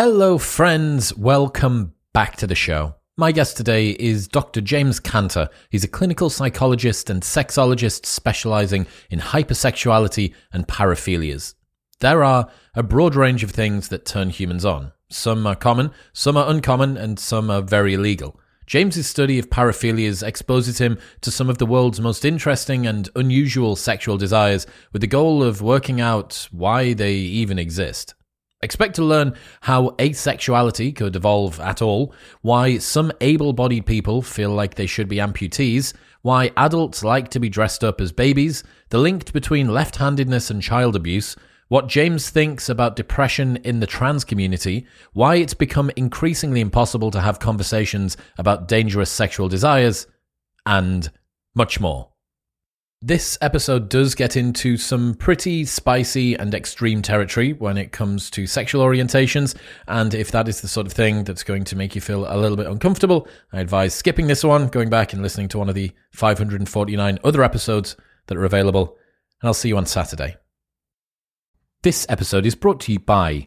Hello, friends. Welcome back to the show. My guest today is Dr. James Cantor. He's a clinical psychologist and sexologist specializing in hypersexuality and paraphilias. There are a broad range of things that turn humans on. Some are common, some are uncommon, and some are very illegal. James's study of paraphilias exposes him to some of the world's most interesting and unusual sexual desires with the goal of working out why they even exist. Expect to learn how asexuality could evolve at all, why some able bodied people feel like they should be amputees, why adults like to be dressed up as babies, the link between left handedness and child abuse, what James thinks about depression in the trans community, why it's become increasingly impossible to have conversations about dangerous sexual desires, and much more. This episode does get into some pretty spicy and extreme territory when it comes to sexual orientations, and if that is the sort of thing that's going to make you feel a little bit uncomfortable, I advise skipping this one, going back and listening to one of the 549 other episodes that are available, and I'll see you on Saturday. This episode is brought to you by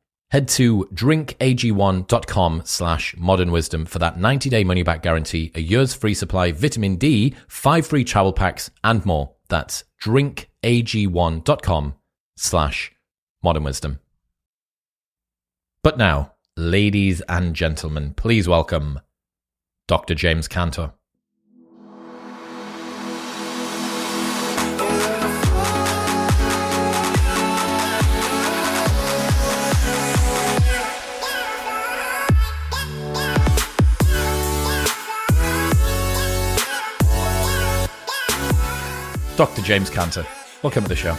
Head to drinkag1.com slash modern wisdom for that 90 day money back guarantee, a year's free supply, vitamin D, five free travel packs, and more. That's drinkag1.com slash modern wisdom. But now, ladies and gentlemen, please welcome Dr. James Cantor. Dr. James Cantor, welcome to the show.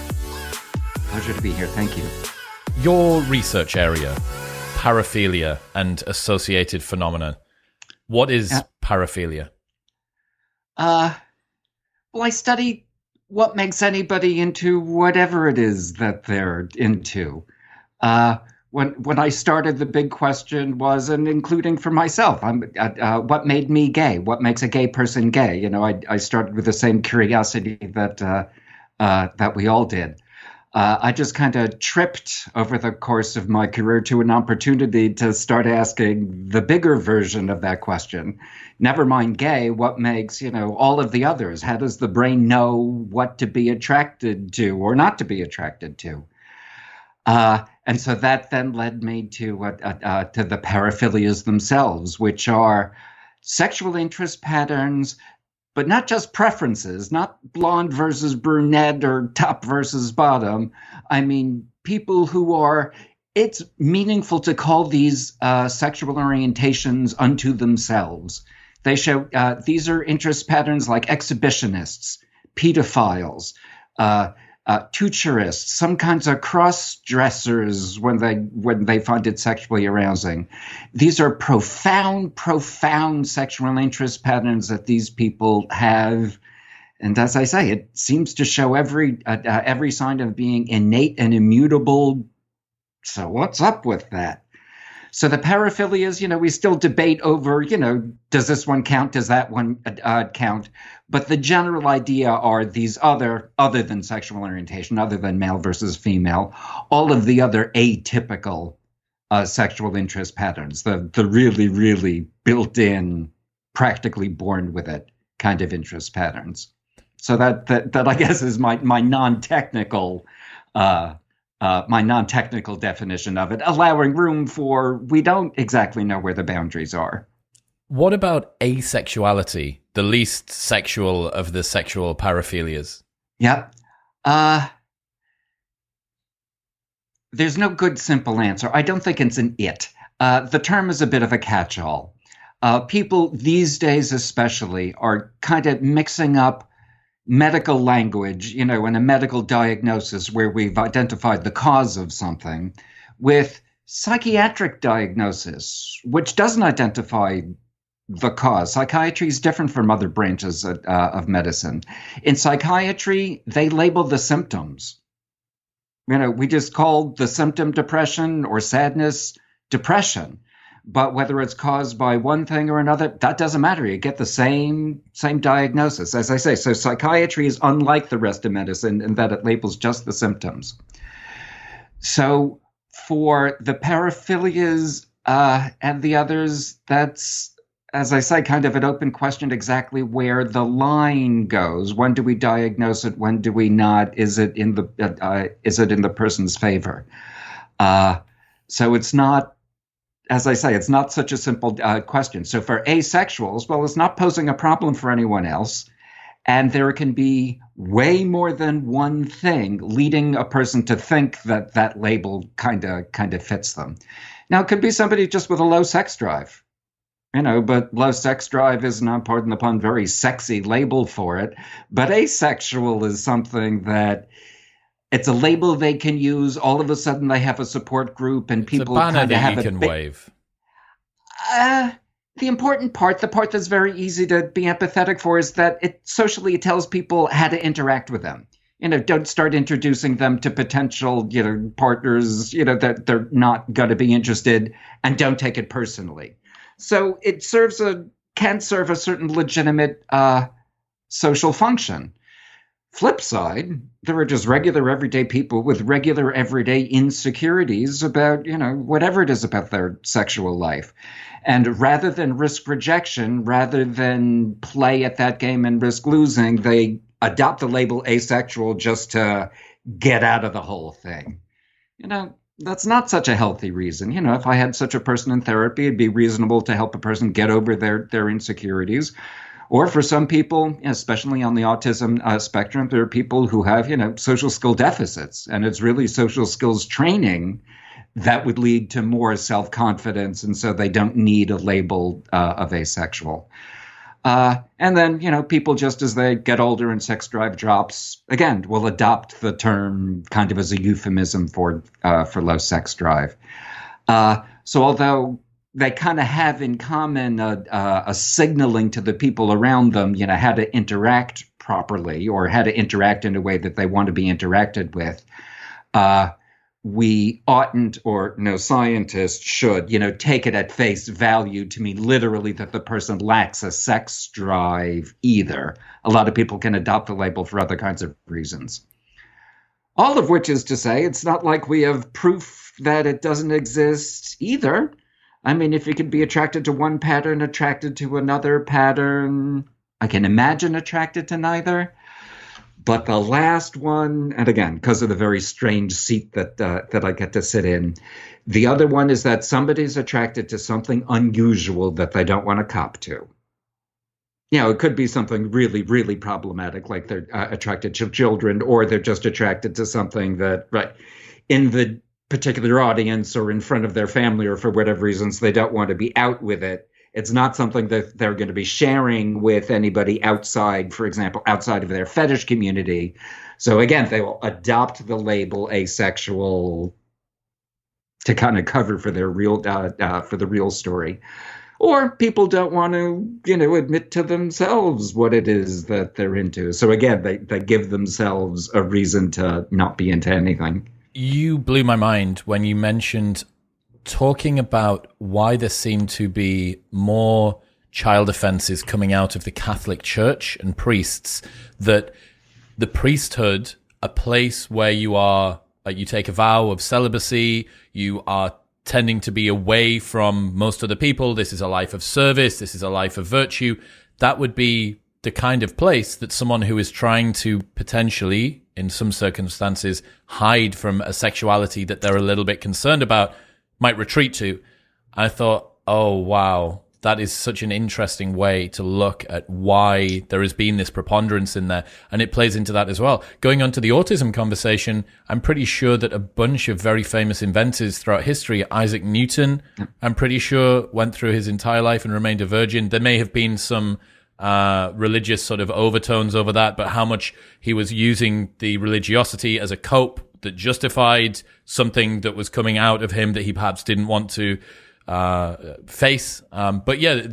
Pleasure to be here. Thank you. Your research area, paraphilia and associated phenomena. What is Uh, paraphilia? Uh, well, I study what makes anybody into whatever it is that they're into. Uh, when when I started, the big question was, and including for myself, I'm, uh, uh, what made me gay? What makes a gay person gay? You know, I, I started with the same curiosity that uh, uh that we all did. Uh, I just kind of tripped over the course of my career to an opportunity to start asking the bigger version of that question. Never mind gay, what makes, you know, all of the others? How does the brain know what to be attracted to or not to be attracted to? Uh, and so that then led me to uh, uh, to the paraphilias themselves, which are sexual interest patterns, but not just preferences, not blonde versus brunette or top versus bottom. I mean, people who are. It's meaningful to call these uh, sexual orientations unto themselves. They show uh, these are interest patterns like exhibitionists, pedophiles. Uh, uh, frotteurists, some kinds of cross dressers when they when they find it sexually arousing. These are profound, profound sexual interest patterns that these people have. And as I say, it seems to show every uh, uh, every sign of being innate and immutable. So what's up with that? So the paraphilias, you know, we still debate over, you know, does this one count? Does that one uh, count? But the general idea are these other, other than sexual orientation, other than male versus female, all of the other atypical uh, sexual interest patterns, the the really, really built-in, practically born with it kind of interest patterns. So that that, that I guess is my my non-technical uh, uh, my non technical definition of it, allowing room for we don't exactly know where the boundaries are. What about asexuality, the least sexual of the sexual paraphilias? Yep. Uh, there's no good simple answer. I don't think it's an it. Uh, the term is a bit of a catch all. Uh, people these days, especially, are kind of mixing up medical language, you know, in a medical diagnosis where we've identified the cause of something, with psychiatric diagnosis, which doesn't identify the cause. Psychiatry is different from other branches of, uh, of medicine. In psychiatry, they label the symptoms. You know, we just call the symptom depression or sadness depression but whether it's caused by one thing or another, that doesn't matter. You get the same same diagnosis. As I say, so psychiatry is unlike the rest of medicine in that it labels just the symptoms. So for the paraphilias uh, and the others, that's as I say, kind of an open question exactly where the line goes. When do we diagnose it? When do we not? Is it in the uh, uh is it in the person's favor? Uh, so it's not as I say, it's not such a simple uh, question. So for asexuals, well, it's not posing a problem for anyone else. And there can be way more than one thing leading a person to think that that label kind of kind of fits them. Now, it could be somebody just with a low sex drive, you know, but low sex drive is not, pardon the pun, very sexy label for it. But asexual is something that it's a label they can use. All of a sudden, they have a support group, and people kind of have you can big, wave. Uh, the important part, the part that's very easy to be empathetic for, is that it socially tells people how to interact with them. You know, don't start introducing them to potential, you know, partners, you know, that they're not going to be interested, and don't take it personally. So it serves a can serve a certain legitimate uh, social function. Flip side, there are just regular everyday people with regular everyday insecurities about, you know, whatever it is about their sexual life. And rather than risk rejection, rather than play at that game and risk losing, they adopt the label asexual just to get out of the whole thing. You know, that's not such a healthy reason. You know, if I had such a person in therapy, it'd be reasonable to help a person get over their their insecurities or for some people, especially on the autism uh, spectrum, there are people who have, you know, social skill deficits. And it's really social skills training that would lead to more self confidence. And so they don't need a label uh, of asexual. Uh, and then, you know, people just as they get older and sex drive drops, again, will adopt the term kind of as a euphemism for uh, for low sex drive. Uh, so although they kind of have in common a, a, a, signaling to the people around them, you know, how to interact properly or how to interact in a way that they want to be interacted with. Uh, we oughtn't, or no scientist should, you know, take it at face value to mean literally that the person lacks a sex drive either. A lot of people can adopt the label for other kinds of reasons. All of which is to say, it's not like we have proof that it doesn't exist either. I mean, if you can be attracted to one pattern, attracted to another pattern, I can imagine attracted to neither. But the last one, and again, because of the very strange seat that uh, that I get to sit in, the other one is that somebody's attracted to something unusual that they don't want to cop to. You know, it could be something really, really problematic, like they're uh, attracted to children, or they're just attracted to something that, right, in the particular audience or in front of their family or for whatever reasons they don't want to be out with it it's not something that they're going to be sharing with anybody outside, for example, outside of their fetish community. So again, they will adopt the label asexual to kind of cover for their real uh, uh, for the real story. Or people don't want to, you know, admit to themselves what it is that they're into. So again, they, they give themselves a reason to not be into anything. You blew my mind when you mentioned talking about why there seem to be more child offences coming out of the Catholic Church and priests, that the priesthood, a place where you are, you take a vow of celibacy, you are tending to be away from most of the people. This is a life of service. This is a life of virtue. That would be the kind of place that someone who is trying to potentially, in some circumstances, hide from a sexuality that they're a little bit concerned about might retreat to. I thought, oh, wow, that is such an interesting way to look at why there has been this preponderance in there. And it plays into that as well. Going on to the autism conversation, I'm pretty sure that a bunch of very famous inventors throughout history, Isaac Newton, I'm pretty sure went through his entire life and remained a virgin. There may have been some uh, religious sort of overtones over that, but how much he was using the religiosity as a cope that justified something that was coming out of him that he perhaps didn't want to uh, face. Um, but yeah,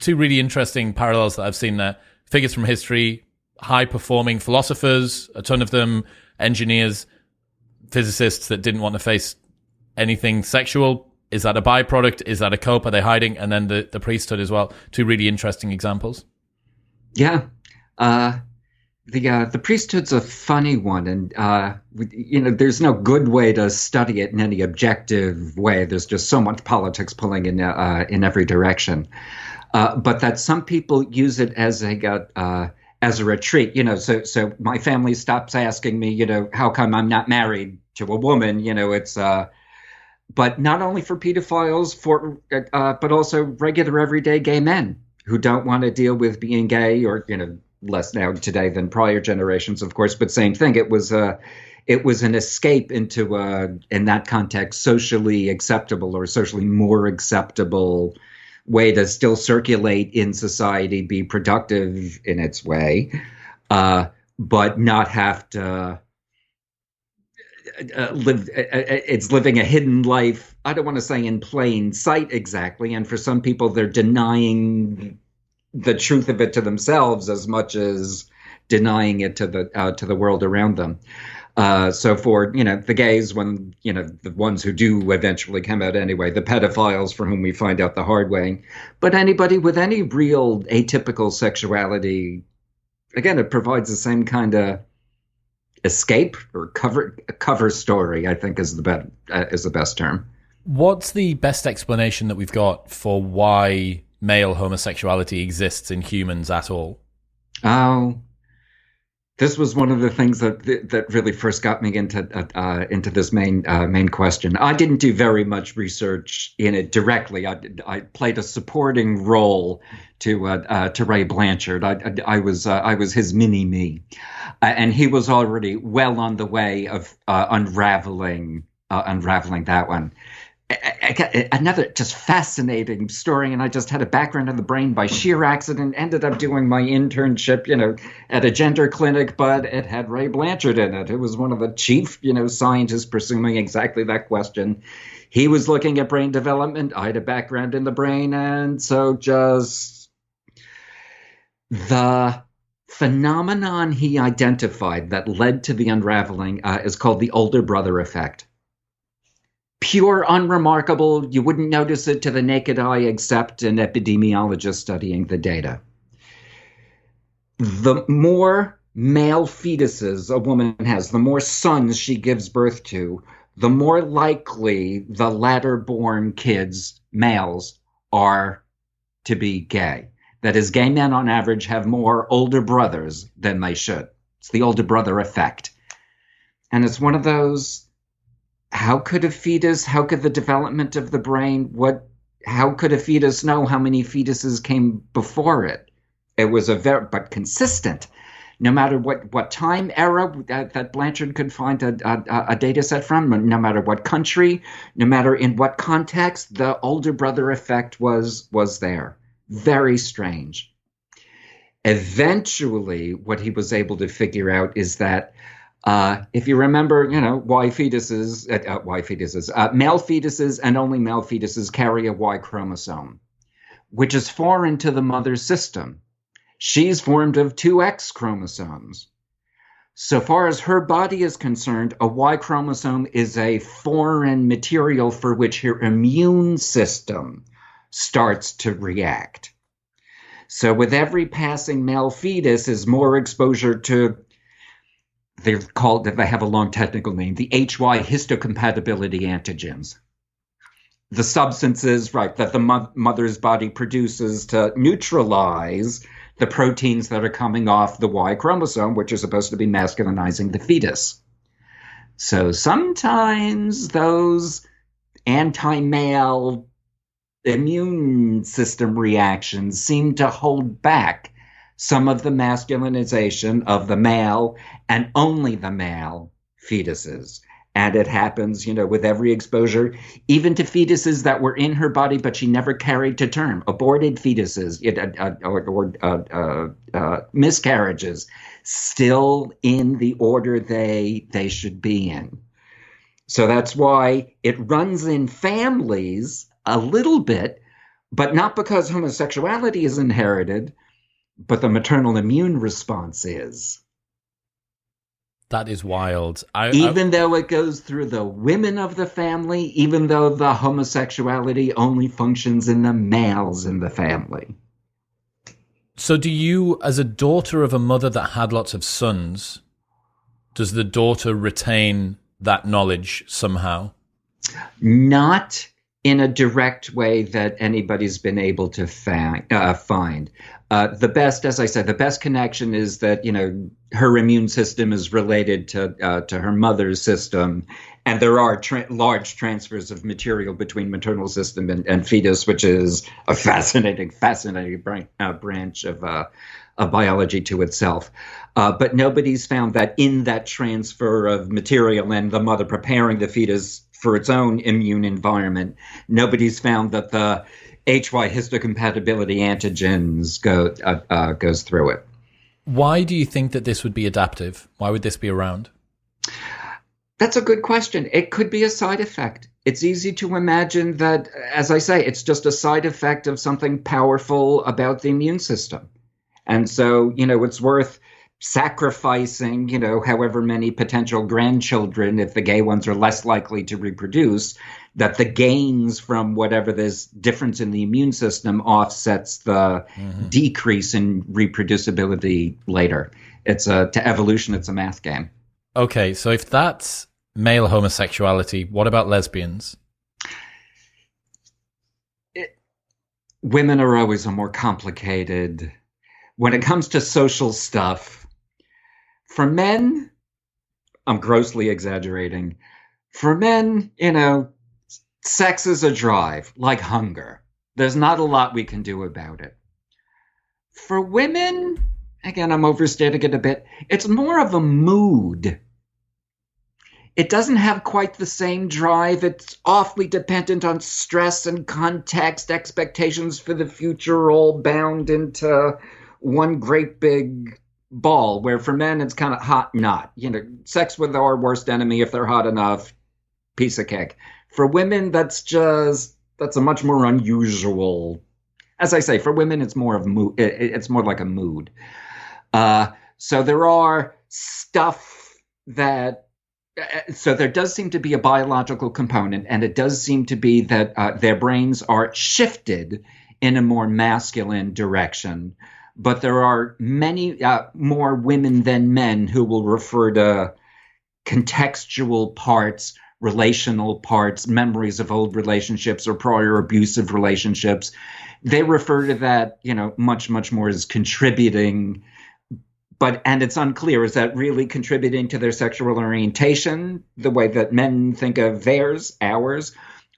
two really interesting parallels that I've seen there. Figures from history, high performing philosophers, a ton of them, engineers, physicists that didn't want to face anything sexual. Is that a byproduct? Is that a cope? Are they hiding? And then the, the priesthood as well. Two really interesting examples. Yeah. Uh, the uh, the priesthood's a funny one, and uh, you know, there's no good way to study it in any objective way. There's just so much politics pulling in uh, in every direction. Uh, but that some people use it as a uh, as a retreat. You know, so so my family stops asking me, you know, how come I'm not married to a woman? You know, it's uh, but not only for pedophiles, for but also regular everyday gay men who don't want to deal with being gay or you know less now today than prior generations, of course, but same thing. It was a it was an escape into uh, in that context socially acceptable or socially more acceptable way to still circulate in society, be productive in its way, uh, but not have to. Uh, live uh, uh, it's living a hidden life i don't want to say in plain sight exactly and for some people they're denying the truth of it to themselves as much as denying it to the uh, to the world around them. Uh, so for you know the gays, when you know the ones who do eventually come out anyway, the pedophiles for whom we find out the hard way, but anybody with any real atypical sexuality, again, it provides the same kind of escape or cover cover story. I think is the best uh, is the best term. What's the best explanation that we've got for why male homosexuality exists in humans at all? Oh, this was one of the things that that really first got me into uh, uh, into this main uh, main question. I didn't do very much research in it directly. I, I played a supporting role to uh, uh to Ray Blanchard. I, I, I was uh, I was his mini me, and he was already well on the way of unraveling unraveling that one another just fascinating story and i just had a background in the brain by sheer accident ended up doing my internship you know at a gender clinic but it had ray blanchard in it who was one of the chief you know scientists pursuing exactly that question he was looking at brain development. I had a background in the brain, and so just the phenomenon he identified that led to the unraveling uh, is called the older brother effect. Pure, unremarkable, you wouldn't notice it to the naked eye except an epidemiologist studying the data. The more male fetuses a woman has, the more sons she gives birth to, the more likely the latter born kids, males, are to be gay. That is, gay men on average have more older brothers than they should. It's the older brother effect. And it's one of those how could a fetus, how could the development of the brain, what, how could a fetus know how many fetuses came before it? It was a very, but consistent no matter what, what time era that, that Blanchard could find a, a, a, data set from, no matter what country, no matter in what context, the older brother effect was was there. Very strange. Eventually, what he was able to figure out is that uh, if you remember, you know, Y fetuses, uh, uh Y fetuses, uh, male fetuses and only male fetuses carry a Y chromosome, which is foreign to the mother's system. She's formed of two X chromosomes. So far as her body is concerned, a Y chromosome is a foreign material for which her immune system starts to react. So with every passing male fetus is more exposure to they're called they have a long technical name, the HY histocompatibility antigens. The substances, right, that the mo- mother's body produces to neutralize the proteins that are coming off the Y chromosome, which are supposed to be masculinizing the fetus. So sometimes those anti male immune system reactions seem to hold back some of the masculinization of the male and only the male fetuses. And it happens you know with every exposure even to fetuses that were in her body but she never carried to term. Aborted fetuses uh, uh, or, or uh, uh, uh, miscarriages still in the order they they should be in. So that's why it runs in families a little bit but not because homosexuality is inherited but the maternal immune response is that is wild. I, even I, though it goes through the women of the family, even though the homosexuality only functions in the males in the family. So, do you, as a daughter of a mother that had lots of sons, does the daughter retain that knowledge somehow? Not in a direct way that anybody's been able to fa- uh, find. Uh, the best, as I said, the best connection is that you know her immune system is related to uh, to her mother's system, and there are tra- large transfers of material between maternal system and, and, fetus, which is a fascinating, fascinating bran- uh, branch of uh, of biology to itself. Uh, but nobody's found that in that transfer of material and the mother preparing the fetus for its own immune environment, nobody's found that the HY histocompatibility antigens go uh, uh, goes through it. Why do you think that this would be adaptive? Why would this be around? That's a good question. It could be a side effect. It's easy to imagine that, as I say, it's just a side effect of something powerful about the immune system. And so, you know, it's worth sacrificing, you know, however many potential grandchildren, if the gay ones are less likely to reproduce, that the gains from whatever this difference in the immune system offsets the mm-hmm. decrease in reproducibility later. It's a to evolution, it's a math game. Okay, so if that's male homosexuality, what about lesbians? It, women are always a more complicated when it comes to social stuff for men, I'm grossly exaggerating. For men, you know, sex is a drive, like hunger. There's not a lot we can do about it. For women, again, I'm overstating it a bit, it's more of a mood. It doesn't have quite the same drive. It's awfully dependent on stress and context, expectations for the future, all bound into one great big ball where for men it's kind of hot not you know sex with our worst enemy if they're hot enough piece of cake For women, that's just that's a much more unusual. As I say, for women, it's more of mood. It's more like a mood. Uh, so there are stuff that. Uh, so there does seem to be a biological component, and it does seem to be that uh, their brains are shifted in a more masculine direction. But there are many uh, more women than men who will refer to contextual parts, relational parts, memories of old relationships or prior abusive relationships. They refer to that, you know, much, much more as contributing. But, and it's unclear, is that really contributing to their sexual orientation, the way that men think of theirs, ours?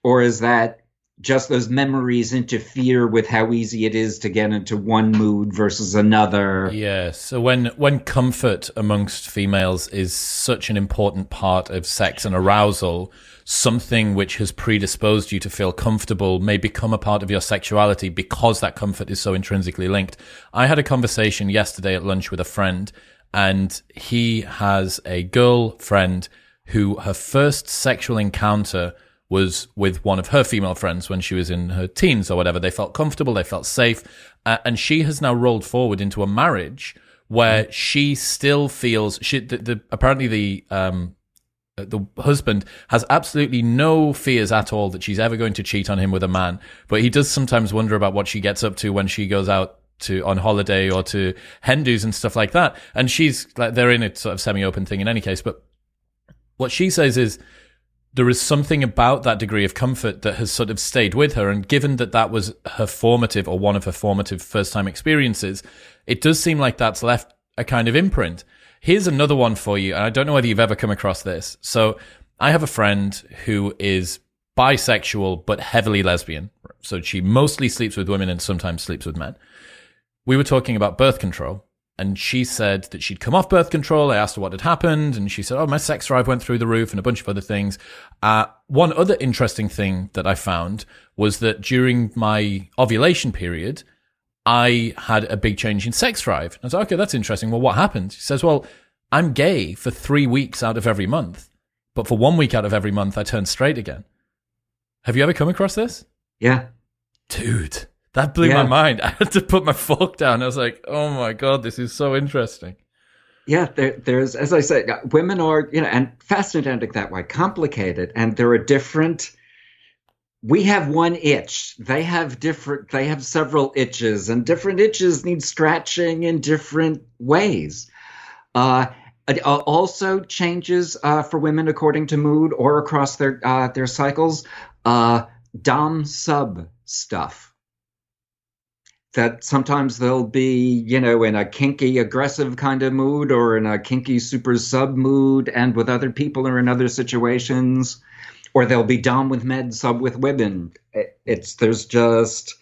Or is that just those memories interfere with how easy it is to get into one mood versus another. Yeah. So when when comfort amongst females is such an important part of sex and arousal, something which has predisposed you to feel comfortable may become a part of your sexuality because that comfort is so intrinsically linked. I had a conversation yesterday at lunch with a friend and he has a girlfriend who her first sexual encounter was with one of her female friends when she was in her teens or whatever. They felt comfortable, they felt safe. Uh, and she has now rolled forward into a marriage where she still feels she the, the apparently the um the husband has absolutely no fears at all that she's ever going to cheat on him with a man, but he does sometimes wonder about what she gets up to when she goes out to on holiday or to hen dos and stuff like that. And she's like they're in a sort of semi-open thing in any case, but what she says is there is something about that degree of comfort that has sort of stayed with her. And given that that was her formative or one of her formative first time experiences, it does seem like that's left a kind of imprint. Here's another one for you. And I don't know whether you've ever come across this. So I have a friend who is bisexual, but heavily lesbian. So she mostly sleeps with women and sometimes sleeps with men. We were talking about birth control and she said that she'd come off birth control. I asked her what had happened, and she said, "Oh, my sex drive went through the roof, and a bunch of other things." Uh, one other interesting thing that I found was that during my ovulation period, I had a big change in sex drive. I was like, "Okay, that's interesting. Well, what happened?" She says, "Well, I'm gay for three weeks out of every month, but for one week out of every month, I turned straight again." Have you ever come across this? Yeah, dude. That blew yeah. my mind. I had to put my fork down. I was like, "Oh my god, this is so interesting." Yeah, there, there's, as I say, women are, you know, and fascinating that way, complicated, and there are different. We have one itch. They have different. They have several itches, and different itches need scratching in different ways. Uh, also changes uh, for women according to mood or across their uh, their cycles. Uh, dom sub stuff that sometimes they'll be, you know, in a kinky aggressive kind of mood or in a kinky super sub mood and with other people or in other situations, or they'll be dom with med, sub with women. It's there's just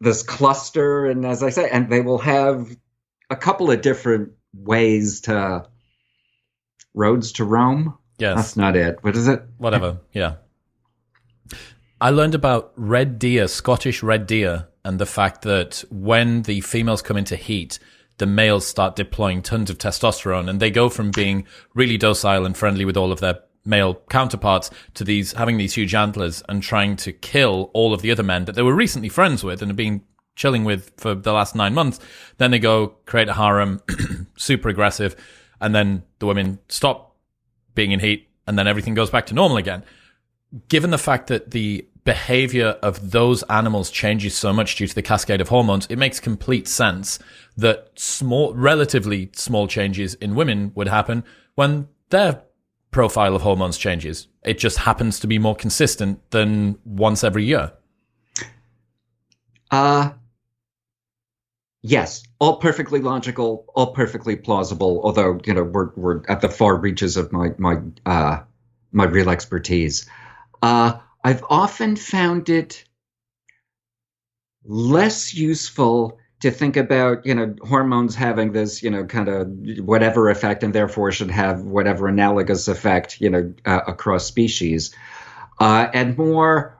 this cluster, and as I say, and they will have a couple of different ways to roads to Rome. Yes, that's not it. What is it? Whatever. Yeah. I learned about red deer, Scottish red deer, and the fact that when the females come into heat, the males start deploying tons of testosterone and they go from being really docile and friendly with all of their male counterparts to these having these huge antlers and trying to kill all of the other men that they were recently friends with and have been chilling with for the last nine months. Then they go create a harem, super aggressive, and then the women stop being in heat and then everything goes back to normal again. Given the fact that the behavior of those animals changes so much due to the cascade of hormones, it makes complete sense that small, relatively small changes in women would happen when their profile of hormones changes. It just happens to be more consistent than once every year. Uh, yes, all perfectly logical, all perfectly plausible. Although you know we're we're at the far reaches of my my uh, my real expertise. Uh, I've often found it less useful to think about, you know, hormones having this, you know, kind of whatever effect and therefore should have whatever analogous effect, you know, uh, across species. Uh, and more,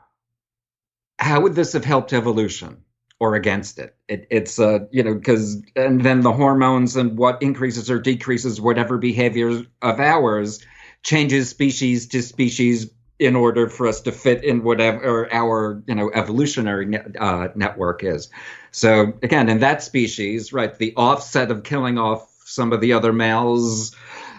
how would this have helped evolution or against it? it it's, uh, you know, because, and then the hormones and what increases or decreases whatever behavior of ours changes species to species in order for us to fit in whatever our you know evolutionary net, uh, network is. So again, in that species, right, the offset of killing off some of the other males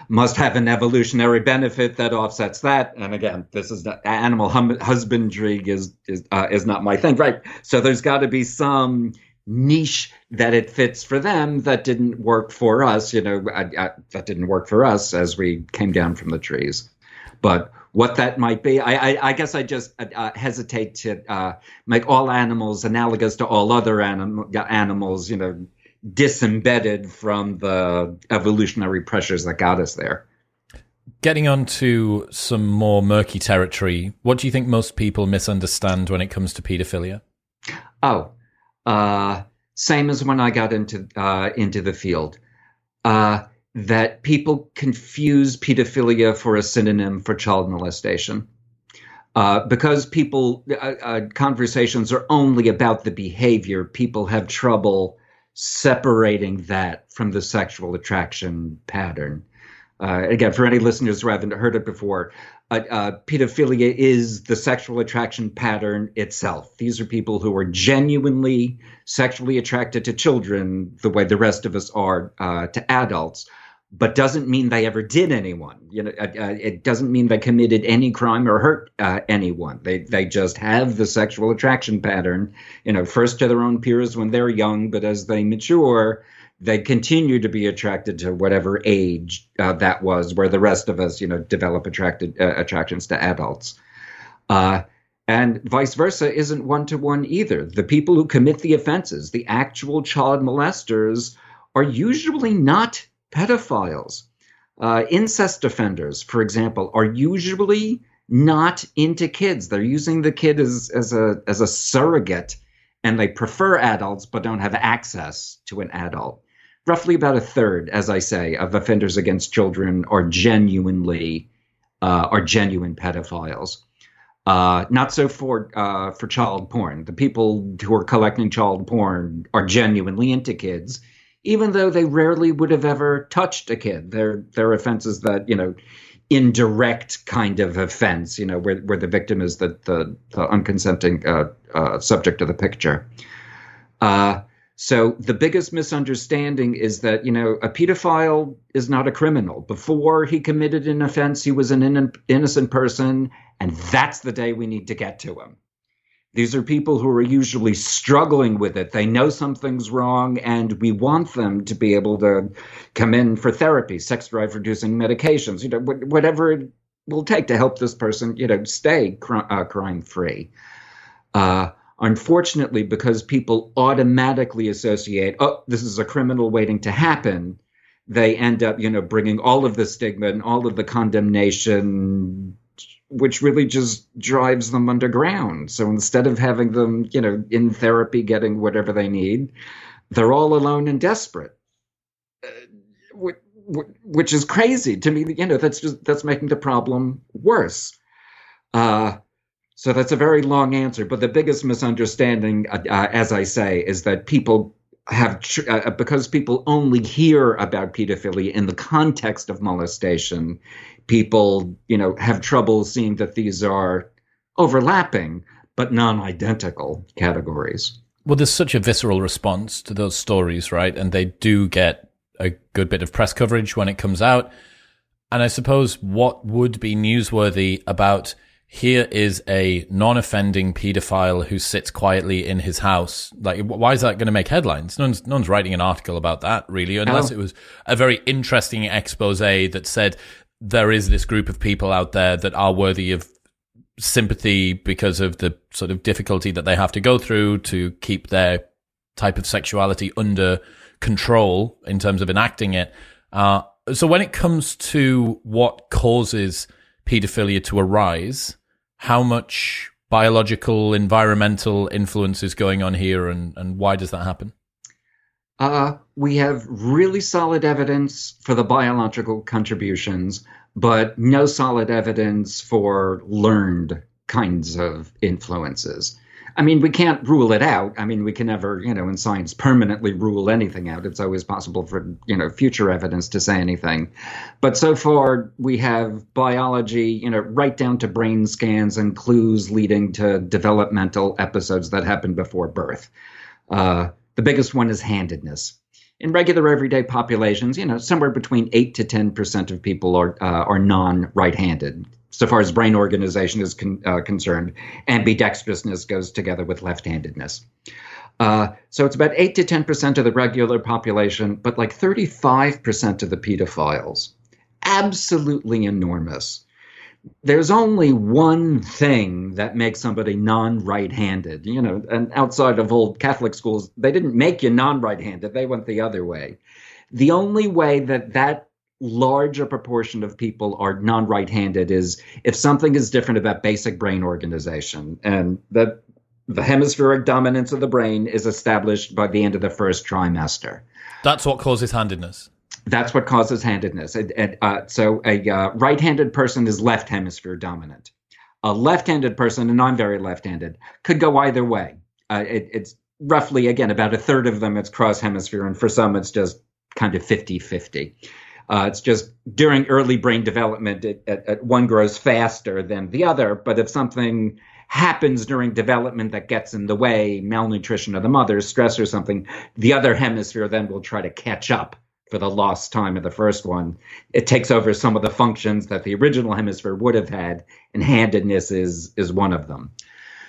must have an evolutionary benefit that offsets that. And again, this is not, animal hum, husbandry is is uh, is not my thing, right? So there's got to be some niche that it fits for them that didn't work for us. You know, I, I, that didn't work for us as we came down from the trees. But what that might be, I, I, I guess I just uh, uh hesitate to uh, make all animals analogous to all other anim- animals. You know, disembedded from the evolutionary pressures that got us there. Getting on to some more murky territory, what do you think most people misunderstand when it comes to pedophilia? Oh, uh, same as when I got into uh, into the field. That people confuse pedophilia for a synonym for child molestation. Uh, because people uh, uh, conversations are only about the behavior, people have trouble separating that from the sexual attraction pattern. Uh, again, for any listeners who haven't heard it before, uh, uh, pedophilia is the sexual attraction pattern itself. These are people who are genuinely sexually attracted to children the way the rest of us are to adults but doesn't mean they ever did anyone. You know, uh, uh, it doesn't mean they committed any crime or hurt uh, anyone. They they just have the sexual attraction pattern. You know, first to their own peers when they're young, but as they mature, they continue to be attracted to whatever age uh, that was, where the rest of us, you know, develop attracted uh, attractions to adults. Uh, and vice versa isn't one to one either. The people who commit the offenses, the actual child molesters, are usually not pedophiles. Uh, incest offenders, for example, are usually not into kids. They're using the kid as, as a as a surrogate, and they prefer adults but don't have access to an adult. Roughly about a third, as I say, of offenders against children are genuinely uh, are genuine pedophiles. Uh, not so for uh, for child porn. The people who are collecting child porn are genuinely into kids even though they rarely would have ever touched a kid. They're they're offenses that you know indirect kind of offense, you know, where, where the victim is the the, the unconsenting uh, uh, subject of the picture. Uh, so the biggest misunderstanding is that you know a pedophile is not a criminal. Before he committed an offense, he was an in- innocent person, and that's the day we need to get to him. These are people who are usually struggling with it. They know something's wrong, and we want them to be able to come in for therapy, sex drive reducing medications, you know, whatever it will take to help this person, you know, stay cr- uh, crime free. Uh, unfortunately, because people automatically associate, oh, this is a criminal waiting to happen, they end up, you know, bringing all of the stigma and all of the condemnation which really just drives them underground. So instead of having them, you know, in therapy getting whatever they need, they're all alone and desperate. Uh, which is crazy to me. You know, that's just that's making the problem worse. Uh, so that's a very long answer, but the biggest misunderstanding, uh, uh as I say, is that people have tr- uh, because people only hear about pedophilia in the context of molestation people, you know, have trouble seeing that these are overlapping but non-identical categories. Well, there's such a visceral response to those stories, right? And they do get a good bit of press coverage when it comes out. And I suppose what would be newsworthy about here is a non-offending pedophile who sits quietly in his house. Like, why is that going to make headlines? No one's, no one's writing an article about that, really, unless it was a very interesting expose that said there is this group of people out there that are worthy of sympathy because of the sort of difficulty that they have to go through to keep their type of sexuality under control in terms of enacting it. Uh, so when it comes to what causes pedophilia to arise, how much biological, environmental influence is going on here, and, and why does that happen? Uh, we have really solid evidence for the biological contributions, but no solid evidence for learned kinds of influences. I mean, we can't rule it out. I mean, we can never, you know, in science permanently rule anything out. It's always possible for, you know, future evidence to say anything. But so far, we have biology, you know, right down to brain scans and clues leading to developmental episodes that happen before birth. Uh, the biggest one is handedness. In regular everyday populations, you know, somewhere between eight to ten percent of people are uh, are non-right-handed so far as brain organization is con- uh, concerned. Ambidextrousness goes together with left handedness. Uh, so it's about 8 to 10% of the regular population, but like 35% of the pedophiles. Absolutely enormous. There's only one thing that makes somebody non right handed. You know, and outside of old Catholic schools, they didn't make you non right handed, they went the other way. The only way that that larger proportion of people are non-right-handed is if something is different about basic brain organization. And that the hemispheric dominance of the brain is established by the end of the first trimester. That's what causes handedness. That's what causes handedness. And, and uh, so a uh, right-handed person is left hemisphere dominant. A left-handed person and i'm very left-handed could go either way. Uh, it, it's roughly again about a third of them it's cross hemisphere and for some it's just kind of 50 50 uh, it's just during early brain development, it, it, it, one grows faster than the other. But if something happens during development that gets in the way, malnutrition of the mother, stress or something, the other hemisphere then will try to catch up for the lost time of the first one. It takes over some of the functions that the original hemisphere would have had, and handedness is is one of them.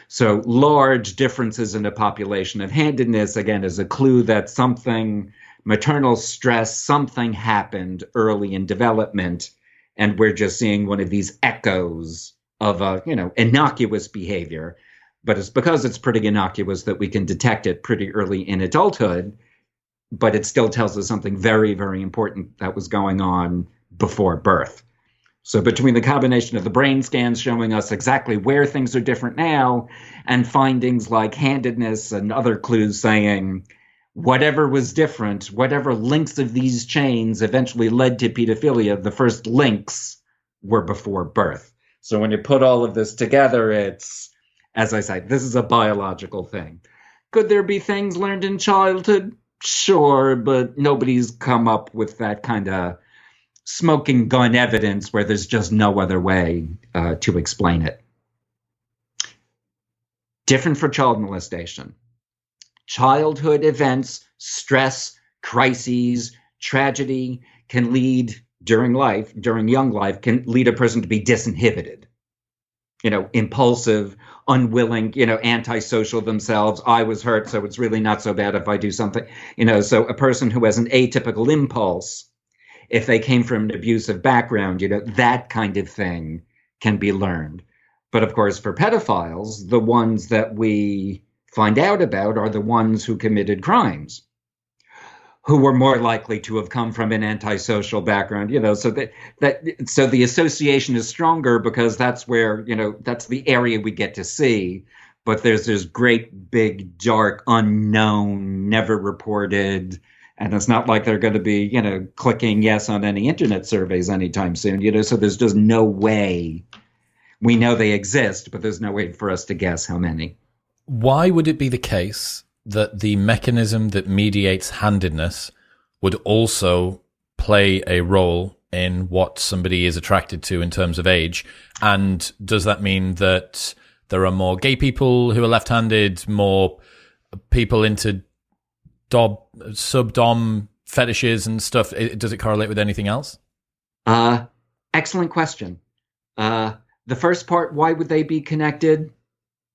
So large differences in the population of handedness again is a clue that something maternal stress, something happened early in development, and we're just seeing one of these echoes of a you know innocuous behavior. But it's because it's pretty innocuous that we can detect it pretty early in adulthood, but it still tells us something very, very important that was going on before birth. So, between the combination of the brain scans showing us exactly where things are different now and findings like handedness and other clues saying, whatever was different, whatever links of these chains eventually led to pedophilia, the first links were before birth. So when you put all of this together, it's, as I say, this is a biological thing. Could there be things learned in childhood? Sure, but nobody's come up with that kind of smoking gun evidence where there's just no other way uh, to explain it. Different for child molestation childhood events, stress, crises, tragedy can lead during life, during young life, can lead a person to be disinhibited. You know, impulsive, unwilling, you know, antisocial themselves. I was hurt, so it's really not so bad if I do something. You know, so a person who has an atypical impulse, if they came from an abusive background, you know, that kind of thing can be learned. But of course, for pedophiles, the ones that we find out about are the ones who committed crimes who were more likely to have come from an antisocial background you know so that that so the association is stronger because that's where you know that's the area we get to see. But there's this great big dark unknown never reported and it's not like they're going to be you know clicking yes on any internet surveys anytime soon you know so there's just no way. We know they exist but there's no way for us to guess how many why would it be the case that the mechanism that mediates handedness would also play a role in what somebody is attracted to in terms of age? And does that mean that there are more gay people who are left handed, more people into dob, subdom fetishes and stuff? Does it correlate with anything else? Uh, excellent question. Uh, the first part, why would they be connected?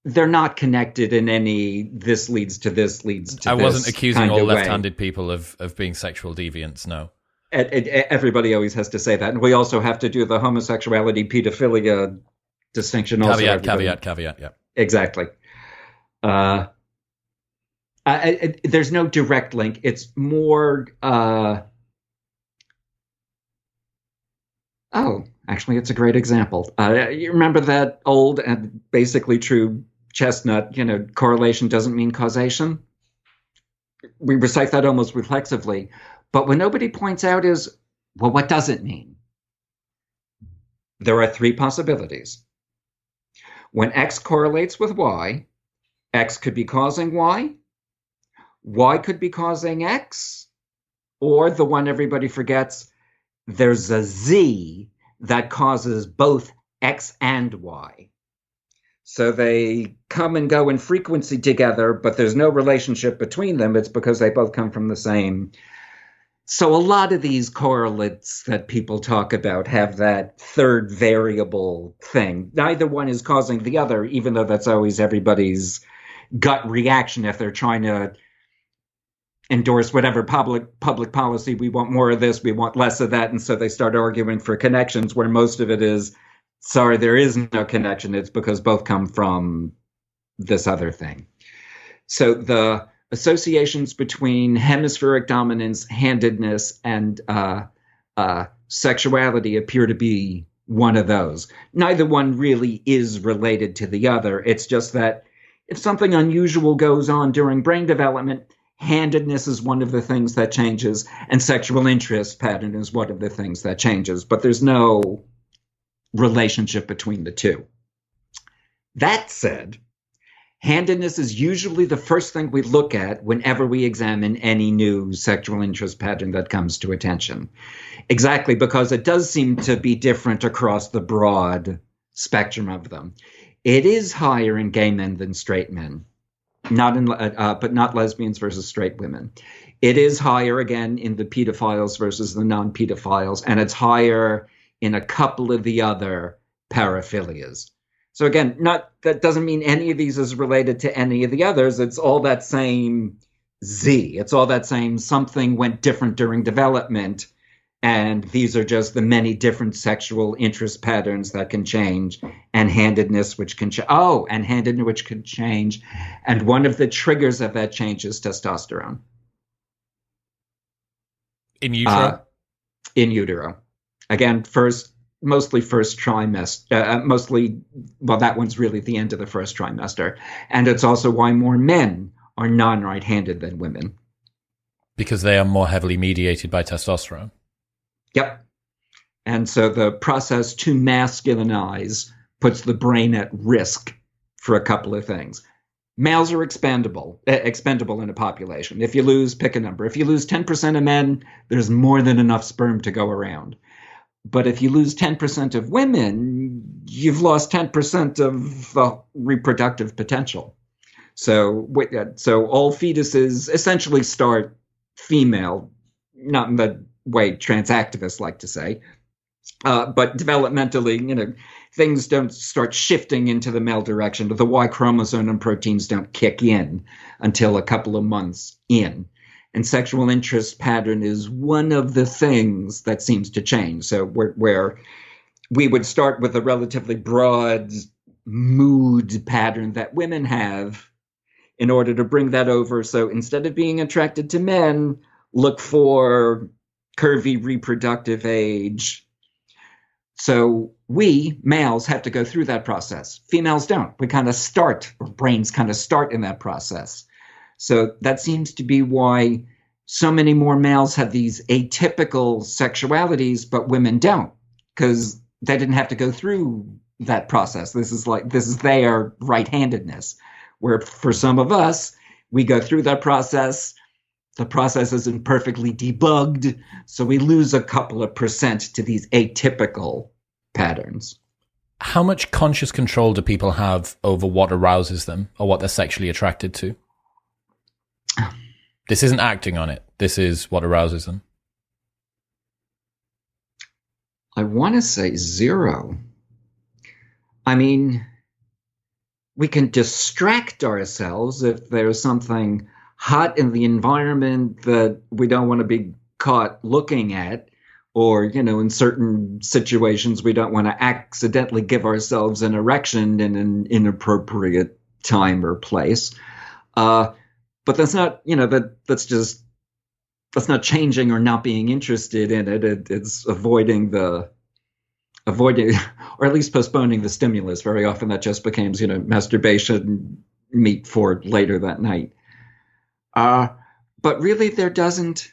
They're not connected in any this leads to this leads to this. I wasn't accusing all left-handed people of of being sexual deviants, no. It, it, everybody always has to say that. And we also have to do the homosexuality pedophilia distinction caveat, also. Caveat, caveat, caveat, yeah. Exactly. Uh, I, there's no direct link. It's more. Uh, oh, actually, it's a great example. Uh, you remember that old and basically true chestnut, you know, correlation doesn't mean causation. We recite that almost reflexively. But what nobody points out is, well, what does it mean? There are three possibilities. When X correlates with Y, X could be causing Y, Y could be causing X, or the one everybody forgets, there's a Z that causes both X and Y. So they come and go in frequency together, but there's no relationship between them. It's because they both come from the same. So a lot of these correlates that people talk about have that third variable thing. Neither one is causing the other, even though that's always everybody's gut reaction if they're trying to endorse whatever public public policy we want more of this we want less of that and so they start arguing for connections where most of it is sorry there is no connection. It's because both come from this other thing. So the associations between hemispheric dominance handedness and uh, uh, sexuality appear to be one of those. Neither one really is related to the other. It's just that if something unusual goes on during brain development handedness is one of the things that changes and sexual interest pattern is one of the things that changes. But there's no relationship between the two. That said handedness is usually the first thing we look at whenever we examine any new sexual interest pattern that comes to attention. Exactly because it does seem to be different across the broad spectrum of them. It is higher in gay men than straight men. Not in, uh, uh, but not lesbians versus straight women. It is higher again in the pedophiles versus the non-pedophiles, and it's higher in a couple of the other paraphilias. So again, not that doesn't mean any of these is related to any of the others. It's all that same Z. It's all that same something went different during development and these are just the many different sexual interest patterns that can change and handedness which can change oh and handedness which can change and one of the triggers of that change is testosterone in utero uh, in utero again first mostly first trimester uh, uh, mostly well that one's really the end of the first trimester and it's also why more men are non-right-handed than women because they are more heavily mediated by testosterone Yep. And so the process to masculinize puts the brain at risk for a couple of things. Males are expendable, expendable in a population. If you lose, pick a number. If you lose 10% of men, there's more than enough sperm to go around. But if you lose 10% of women, you've lost 10% of reproductive potential. So, so all fetuses essentially start female, not in the way trans activists like to say. Uh, but developmentally, you know, things don't start shifting into the male direction. The Y chromosome and proteins don't kick in until a couple of months in. And sexual interest pattern is one of the things that seems to change. So where, where we would start with a relatively broad mood pattern that women have in order to bring that over. So instead of being attracted to men, look for curvy reproductive age. So we males have to go through that process. Females don't. We kind of start, brains kind of start in that process. So that seems to be why so many more males have these atypical sexualities, but women don't, because they didn't have to go through that process. This is like this is their right-handedness. Where for some of us, we go through that process the process isn't perfectly debugged, so we lose a couple of percent to these atypical patterns. How much conscious control do people have over what arouses them or what they're sexually attracted to? This isn't acting on it. This is what arouses them. I want to say zero. I mean, we can distract ourselves if there's something hot in the environment that we don't want to be caught looking at or you know in certain situations we don't want to accidentally give ourselves an erection in an inappropriate time or place uh, but that's not you know that that's just that's not changing or not being interested in it, it it's avoiding the avoiding or at least postponing the stimulus very often that just becomes you know masturbation meat for later that night uh, but really, there doesn't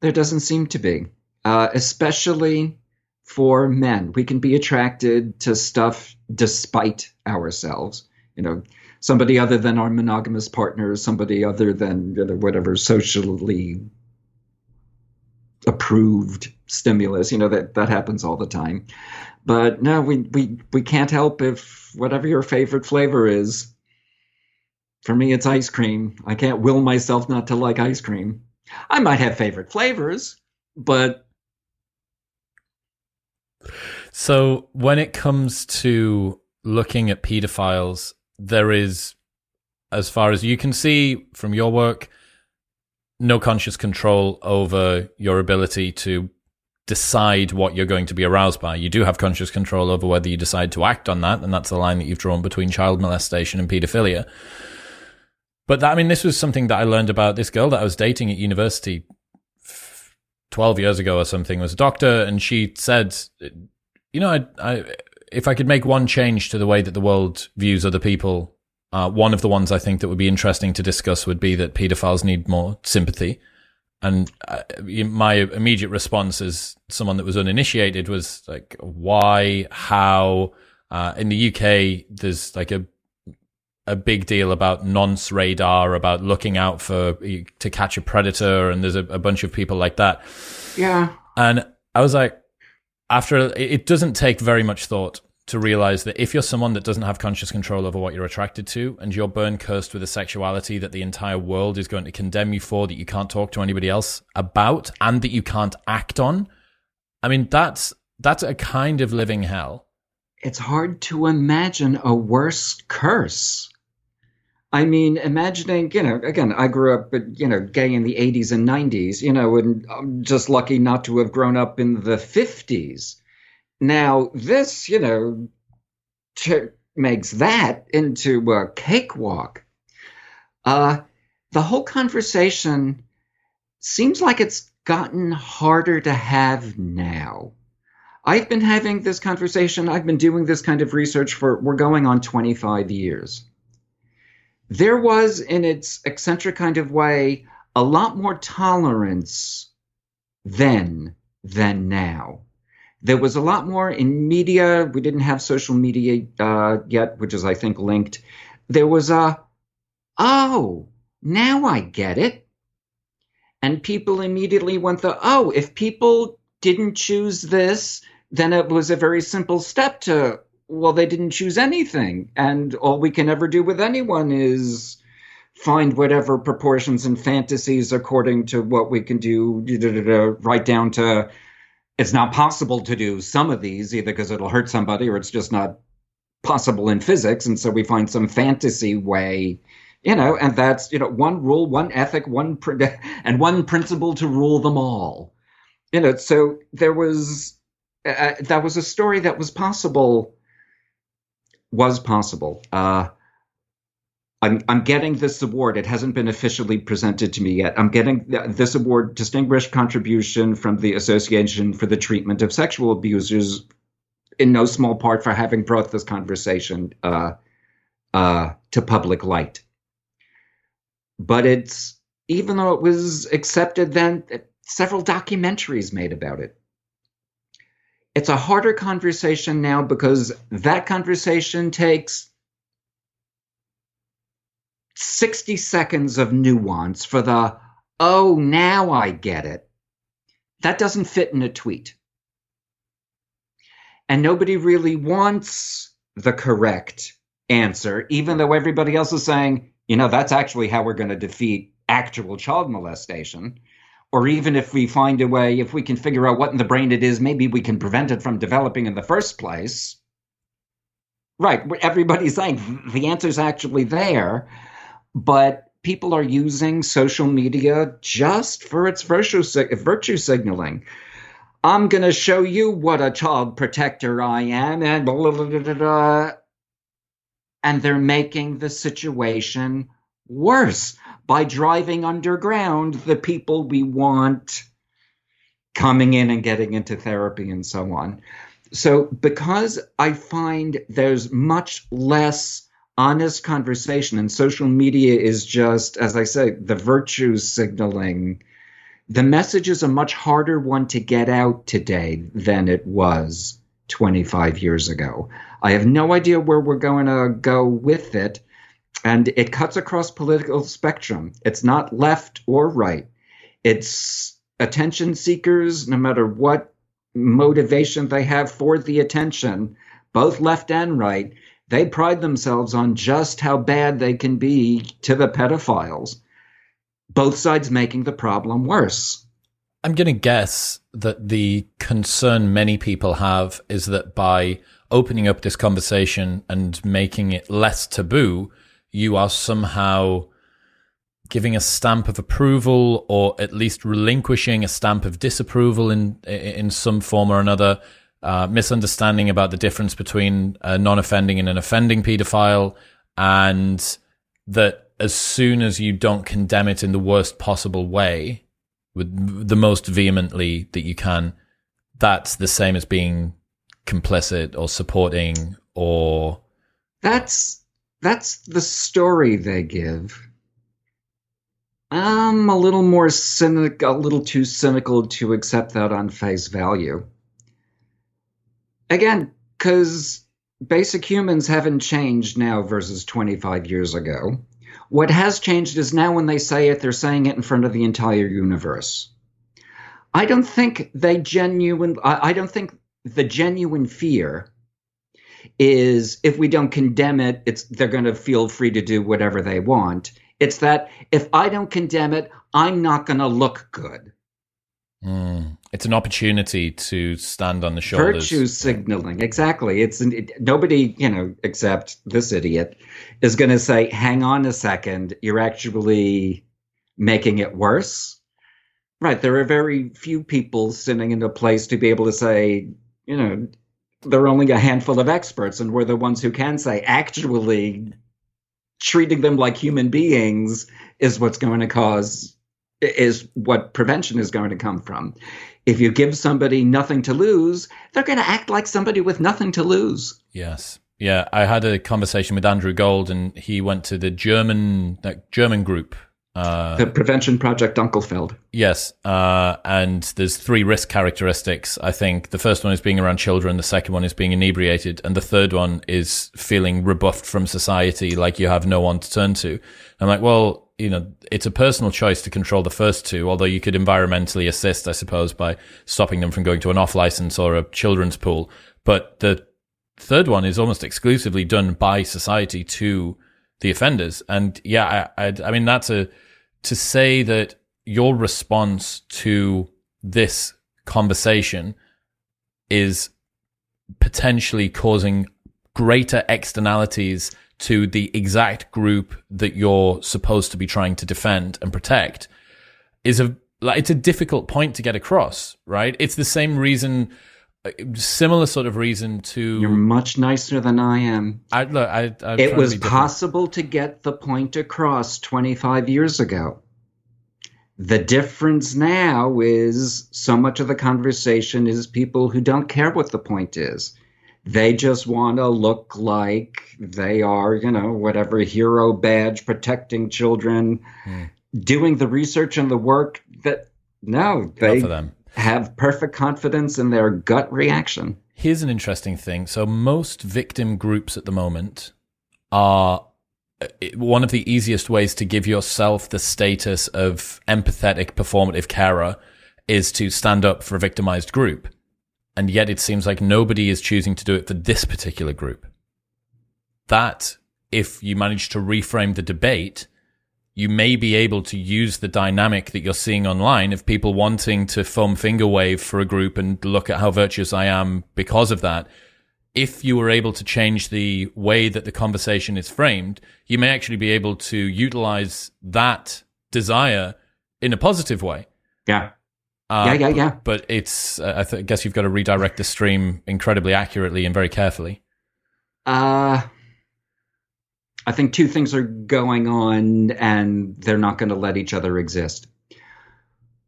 there doesn't seem to be, uh, especially for men. We can be attracted to stuff despite ourselves. You know, somebody other than our monogamous partner, somebody other than you know, whatever socially approved stimulus. You know that that happens all the time. But no, we we we can't help if whatever your favorite flavor is. For me, it's ice cream. I can't will myself not to like ice cream. I might have favorite flavors, but so when it comes to looking at pedophiles, there is, as far as you can see from your work, no conscious control over your ability to decide what you're going to be aroused by. You do have conscious control over whether you decide to act on that, and that's the line that you've drawn between child molestation and pedophilia. But that, I mean, this was something that I learned about this girl that I was dating at university 12 years ago or something was a doctor and she said you know I, I, if i could make one change to the way that the world views other people uh, one of the ones i think that would be interesting to discuss would be that pedophiles need more sympathy and uh, my immediate response as someone that was uninitiated was like, why, how? Uh, in the UK, there's like a a big deal about nonce radar, about looking out for to catch a predator, and there's a, a bunch of people like that. Yeah. And I was like, after it doesn't take very much thought to realize that if you're someone that doesn't have conscious control over what you're attracted to and you're burn cursed with a sexuality that the entire world is going to condemn you for that you can't talk to anybody else about and that you can't act on i mean that's that's a kind of living hell. It's hard to imagine a worse curse I mean, imagining, you know, again, I grew up, you know, gay in the 80s and 90s, you know, and I'm just lucky not to have grown up in the 50s now, this, you know, t- makes that into a cakewalk. Uh, the whole conversation seems like it's gotten harder to have now. I've been having this conversation, I've been doing this kind of research for, we're going on 25 years. There was, in its eccentric kind of way, a lot more tolerance then than now. There was a lot more in media. We didn't have social media uh, yet, which is, I think, linked. There was a, oh, now I get it. And people immediately went the, oh, if people didn't choose this, then it was a very simple step to, well, they didn't choose anything. And all we can ever do with anyone is find whatever proportions and fantasies according to what we can do, right down to it's not possible to do some of these either because it'll hurt somebody or it's just not possible in physics and so we find some fantasy way you know and that's you know one rule one ethic one pr- and one principle to rule them all you know so there was uh, uh that was a story that was possible was possible uh I'm, I'm getting this award. It hasn't been officially presented to me yet. I'm getting this award, Distinguished Contribution from the Association for the Treatment of Sexual Abusers, in no small part for having brought this conversation uh, uh, to public light. But it's, even though it was accepted then, several documentaries made about it. It's a harder conversation now because that conversation takes 60 seconds of nuance for the, oh, now I get it. That doesn't fit in a tweet. And nobody really wants the correct answer, even though everybody else is saying, you know, that's actually how we're going to defeat actual child molestation. Or even if we find a way, if we can figure out what in the brain it is, maybe we can prevent it from developing in the first place. Right. Everybody's saying the answer's actually there but people are using social media just for its virtue, virtue signaling. I'm going to show you what a child protector I am, and blah, blah, blah, and they're making the situation worse by driving underground the people we want coming in and getting into therapy and so on. So, because I find there's much less honest conversation and social media is just as i say the virtue signaling the message is a much harder one to get out today than it was 25 years ago i have no idea where we're going to go with it and it cuts across political spectrum. It's not left or right. It's attention seekers, no matter what motivation they have for the attention, both left and right, they pride themselves on just how bad they can be to the pedophiles. Both sides making the problem worse. I'm going to guess that the concern many people have is that by opening up this conversation and making it less taboo, you are somehow giving a stamp of approval or at least relinquishing a stamp of disapproval in in some form or another uh, misunderstanding about the difference between a non-offending and an offending pedophile and that as soon as you don't condemn it in the worst possible way with the most vehemently that you can that's the same as being complicit or supporting or that's that's the story they give I'm a little more cynical, a little too cynical to accept that on face value. Again, because basic humans haven't changed now versus 25 years ago. What has changed is now when they say it, they're saying it in front of the entire universe. I don't think they genuine. I don't think the genuine fear is if we don't condemn it, it's they're going to feel free to do whatever they want. It's that if I don't condemn it, I'm not going to look good. Mm. It's an opportunity to stand on the shoulders. Virtue signaling, exactly. It's an, it, nobody, you know, except this idiot, is going to say, "Hang on a second, you're actually making it worse." Right. There are very few people sitting in a place to be able to say, you know, there are only a handful of experts, and we're the ones who can say, actually, treating them like human beings is what's going to cause is what prevention is going to come from. If you give somebody nothing to lose, they're going to act like somebody with nothing to lose. Yes. Yeah, I had a conversation with Andrew Gold, and he went to the German German group uh, the Prevention Project Dunkelfeld. Yes, uh, and there's three risk characteristics. I think the first one is being around children, the second one is being inebriated, and the third one is feeling rebuffed from society, like you have no one to turn to. I'm like, well, you know, it's a personal choice to control the first two, although you could environmentally assist, I suppose, by stopping them from going to an off license or a children's pool. But the third one is almost exclusively done by society to the offenders. And yeah, I, I, I mean, that's a, to say that your response to this conversation is potentially causing greater externalities to the exact group that you're supposed to be trying to defend and protect is a like it's a difficult point to get across, right? It's the same reason similar sort of reason to you're much nicer than i am. I, look, I, it was to possible to get the point across 25 years ago. The difference now is so much of the conversation is people who don't care what the point is. They just want to look like they are you know whatever hero badge protecting children hmm. doing the research and the work that no they for them have perfect confidence in their gut reaction. Here's an interesting thing. So, most victim groups at the moment are uh, one of the easiest ways to give yourself the status of empathetic performative carer is to stand up for a victimized group. And yet it seems like nobody is choosing to do it for this particular group. That, if you manage to reframe the debate, you may be able to use the dynamic that you're seeing online of people wanting to foam finger wave for a group and look at how virtuous I am because of that. If you were able to change the way that the conversation is framed, you may actually be able to utilize that desire in a positive way. Yeah. Uh, yeah, yeah, yeah. But, it's, uh, I, th- I guess you've got to redirect the stream incredibly accurately and very carefully. Uh, I think two things are going on and they're not going to let each other exist.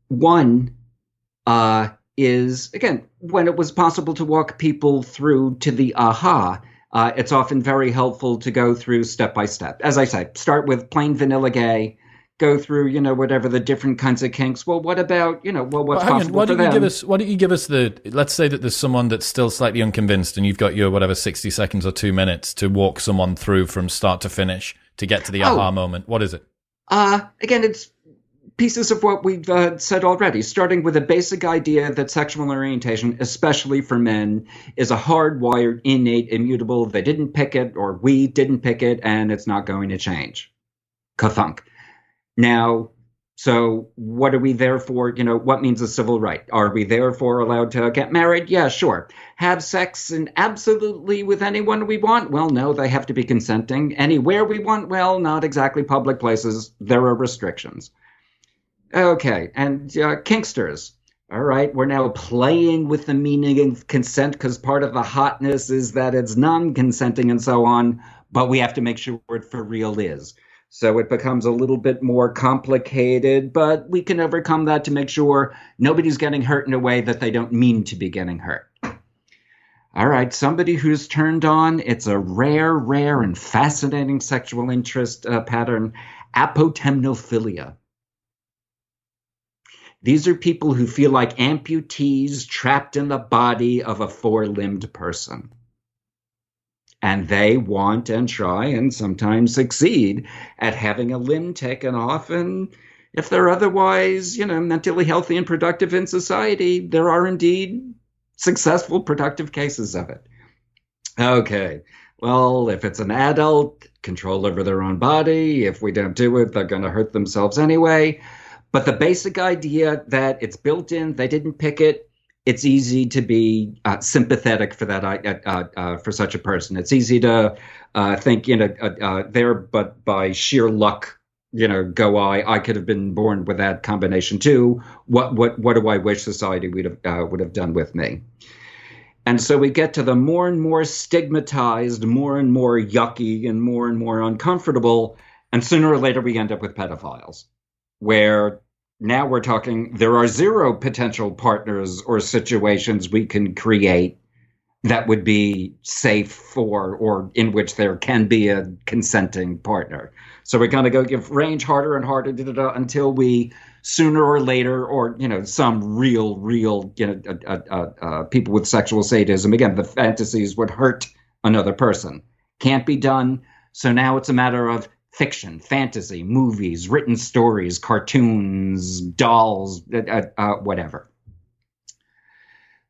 One uh, is, again, when it was possible to walk people through to the aha, uh, it's often very helpful to go through step by step. As I say, start with plain vanilla gay, go through, you know, whatever the different kinds of kinks. Well, what about, you know, well, what's well, possible why for them? You give us, why don't you give us the? Let's say that there's someone that's still slightly unconvinced, and you've got your whatever sixty seconds or two minutes to walk someone through from start to finish to get to the aha oh, moment? What is it? Uh, again, it's pieces of what we've uh, said already, starting with a basic idea that sexual orientation, especially for men, is a hardwired, innate, immutable. They didn't pick it, or we didn't pick it, and it's not going to change. Kathunk. Now, so what are we there for? You know, what means a civil right? Are we therefore allowed to get married? Yeah, sure. Have sex and absolutely with anyone we want? Well, no, they have to be consenting. Anywhere we want? Well, not exactly public places. There are restrictions. Okay, and uh, kinksters. All right, we're now playing with the meaning of consent because part of the hotness is that it's non consenting and so on, but we have to make sure it for real is. So it becomes a little bit more complicated, but we can overcome that to make sure nobody's getting hurt in a way that they don't mean to be getting hurt. All right, somebody who's turned on, it's a rare, rare, and fascinating sexual interest uh, pattern apotemnophilia. These are people who feel like amputees trapped in the body of a four limbed person and they want and try and sometimes succeed at having a limb taken off. And if they're otherwise you know mentally healthy and productive in society there are indeed successful productive cases of it. Okay. Well if it's an adult control over their own body. If we don't do it they're going to hurt themselves anyway. But the basic idea that it's built in they didn't pick it it's easy to be uh, sympathetic for that uh, uh, uh, for such a person. It's easy to uh, think, you know, uh, there, but by sheer luck, you know, go I. I could have been born with that combination too. What what what do I wish society would have would have done with me? And so we get to the more and more stigmatized, more and more yucky, and more and more uncomfortable. And sooner or later, we end up with pedophiles, where now we're talking there are zero potential partners or situations we can create that would be safe for or in which there can be a consenting partner. So we're going to go give range harder and harder da, da, da, until we sooner or later, or you know, some real, real, you know, uh, uh, uh, people with sexual sadism. Again, the fantasies would hurt another person. Can't be done. So now it's a matter of fiction, fantasy, movies, written stories, cartoons, dolls, uh, uh, uh, whatever.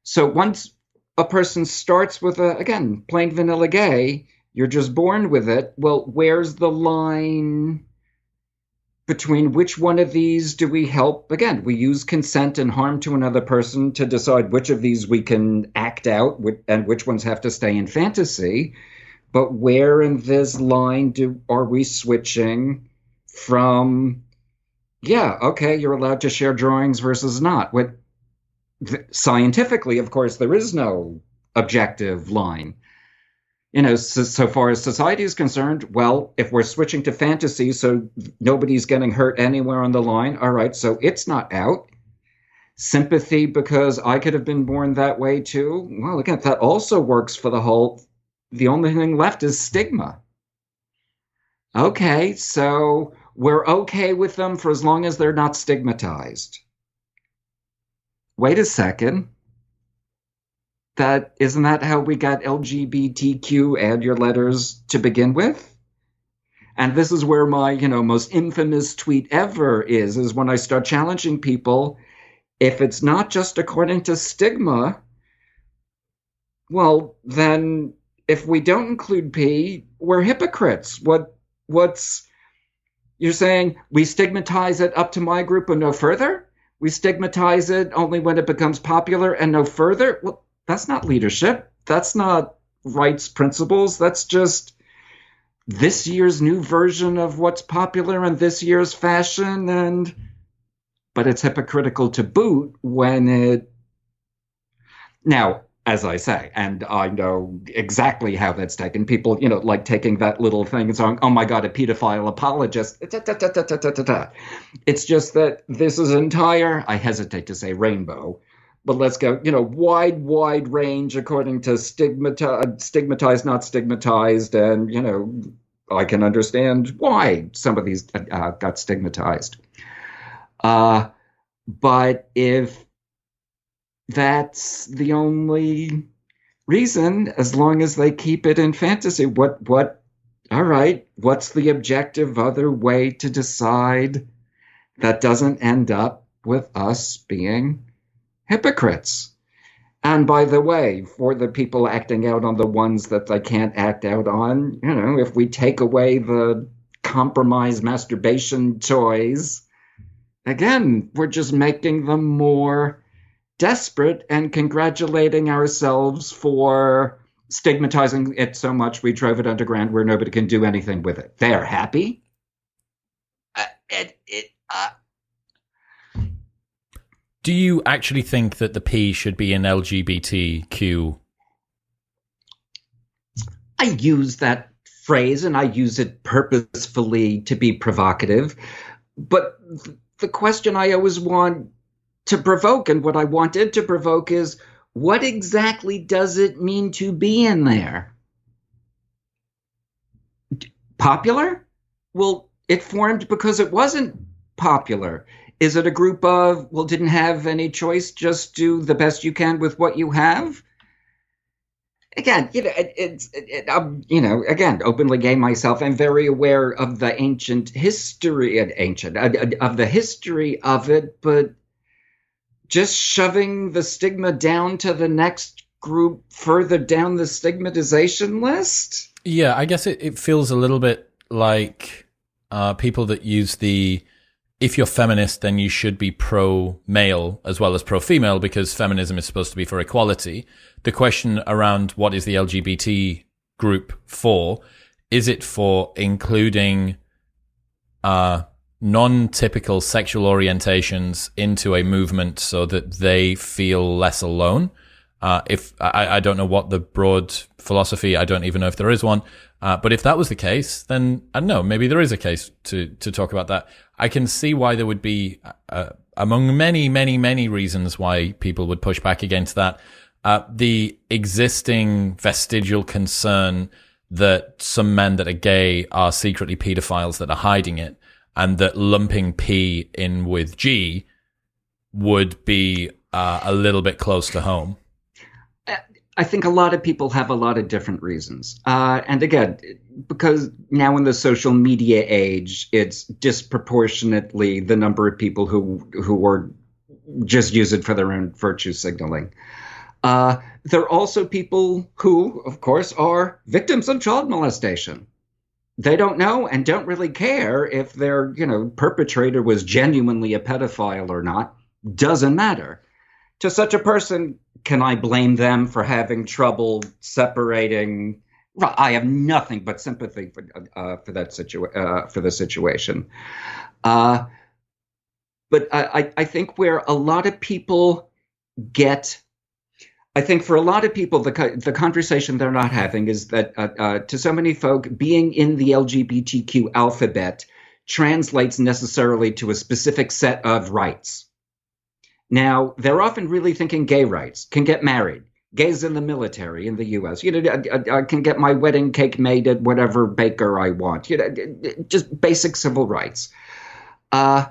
So once a person starts with a, again, plain vanilla gay, you're just born with it. Well, where's the line between which one of these do we help? Again, we use consent and harm to another person to decide which of these we can act out and which ones have to stay in fantasy. But where in this line do are we switching from? Yeah, okay, you're allowed to share drawings versus not. What scientifically, of course, there is no objective line. You know, so, so far as society is concerned, well, if we're switching to fantasy, so nobody's getting hurt anywhere on the line, all right, so it's not out sympathy because I could have been born that way too. Well, again, that also works for the whole the only thing left is stigma. Okay, so we're okay with them for as long as they're not stigmatized. Wait a second. That isn't that how we got LGBTQ add your letters to begin with? And this is where my, you know, most infamous tweet ever is is when I start challenging people if it's not just according to stigma, well, then if we don't include P, we're hypocrites. What what's you're saying we stigmatize it up to my group and no further? We stigmatize it only when it becomes popular and no further? Well, that's not leadership. That's not rights principles. That's just this year's new version of what's popular and this year's fashion and but it's hypocritical to boot when it now as I say, and I know exactly how that's taken. People, you know, like taking that little thing and saying, "Oh my God, a pedophile apologist." It's just that this is entire. I hesitate to say rainbow, but let's go. You know, wide, wide range according to stigmatized, stigmatized, not stigmatized, and you know, I can understand why some of these uh, got stigmatized. Uh, but if that's the only reason as long as they keep it in fantasy what what all right, what's the objective other way to decide that doesn't end up with us being hypocrites? And by the way, for the people acting out on the ones that they can't act out on, you know, if we take away the compromise masturbation toys, again, we're just making them more desperate and congratulating ourselves for stigmatizing it so much we drove it underground where nobody can do anything with it. They're happy. Uh, it, it, uh, do you actually think that the P should be in LGBTQ? I use that phrase and I use it purposefully to be provocative. But the question I always want to provoke and what I wanted to provoke is what exactly does it mean to be in there? Popular? Well, it formed because it wasn't popular. Is it a group of, well, didn't have any choice, just do the best you can with what you have? Again, you know, it, it's, it, I'm, um, you know, again, openly gay myself. I'm very aware of the ancient history, uh, ancient, uh, uh, of the history of it, but just shoving the stigma down to the next group further down the stigmatization list? Yeah, I guess it, it feels a little bit like uh, people that use the if you're feminist, then you should be pro male as well as pro female because feminism is supposed to be for equality. The question around what is the LGBT group for? Is it for including uh, non-typical sexual orientations into a movement so that they feel less alone. Uh, if I, I, don't know what the broad philosophy, I don't even know if there is one. Uh, but if that was the case, then I don't know. Maybe there is a case to to talk about that. I can see why there would be, uh, among many, many, many reasons why people would push back against that. Uh, the existing vestigial concern that some men that are gay are secretly pedophiles that are hiding it and that lumping P in with G would be uh, a little bit close to home? I think a lot of people have a lot of different reasons. Uh, and again, because now in the social media age, it's disproportionately the number of people who who are just use it for their own virtue signaling. Uh, there are also people who, of course, are victims of child molestation they don't know and don't really care if their you know perpetrator was genuinely a pedophile or not. Doesn't matter. To such a person can i blame them for having trouble separating? I have nothing but sympathy for uh, for that situa- uh, for the situation. Uh, but I, I think where a lot of people get I think for a lot of people, the the conversation they're not having is that uh, uh, to so many folk, being in the LGBTQ alphabet translates necessarily to a specific set of rights. Now, they're often really thinking gay rights, can get married, gays in the military in the U.S. You know, I, I, can get my wedding cake made at whatever baker I want. You know, just basic civil rights. Uh,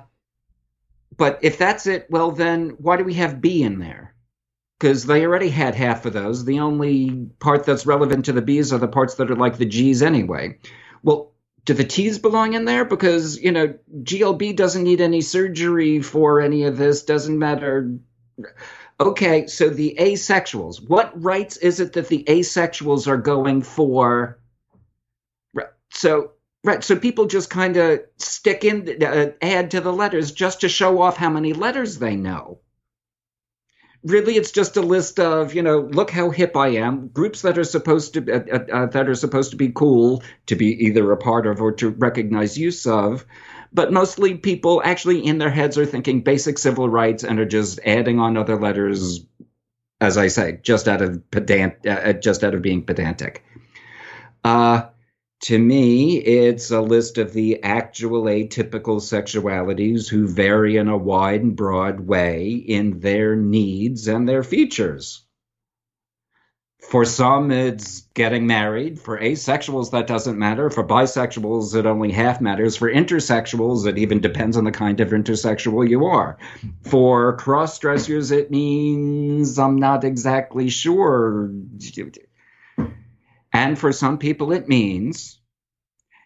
but if that's it, well, then why do we have B in there? Because they already had half of those. The only part that's relevant to the B's are the parts that are like the G's anyway. Well, do the T's belong in there? Because, you know, GLB doesn't need any surgery for any of this, doesn't matter. Okay, so the asexuals, what rights is it that the asexuals are going for? So, right, so people just kind of stick in, uh, add to the letters just to show off how many letters they know really it's just a list of you know look how hip i am. Groups that are supposed to uh, uh, uh, that are supposed to be cool to be either a part of or to recognize use of. But mostly people actually in their heads are thinking basic civil rights and are just adding on other letters as i say just out of pedant uh, uh just out of being pedantic. Uh to me, it's a list of the actual atypical sexualities who vary in a wide and broad way in their needs and their features. For some, it's getting married. For asexuals, that doesn't matter. For bisexuals, it only half matters. For intersexuals, it even depends on the kind of intersexual you are. For cross dressers, it means I'm not exactly sure and for some people, it means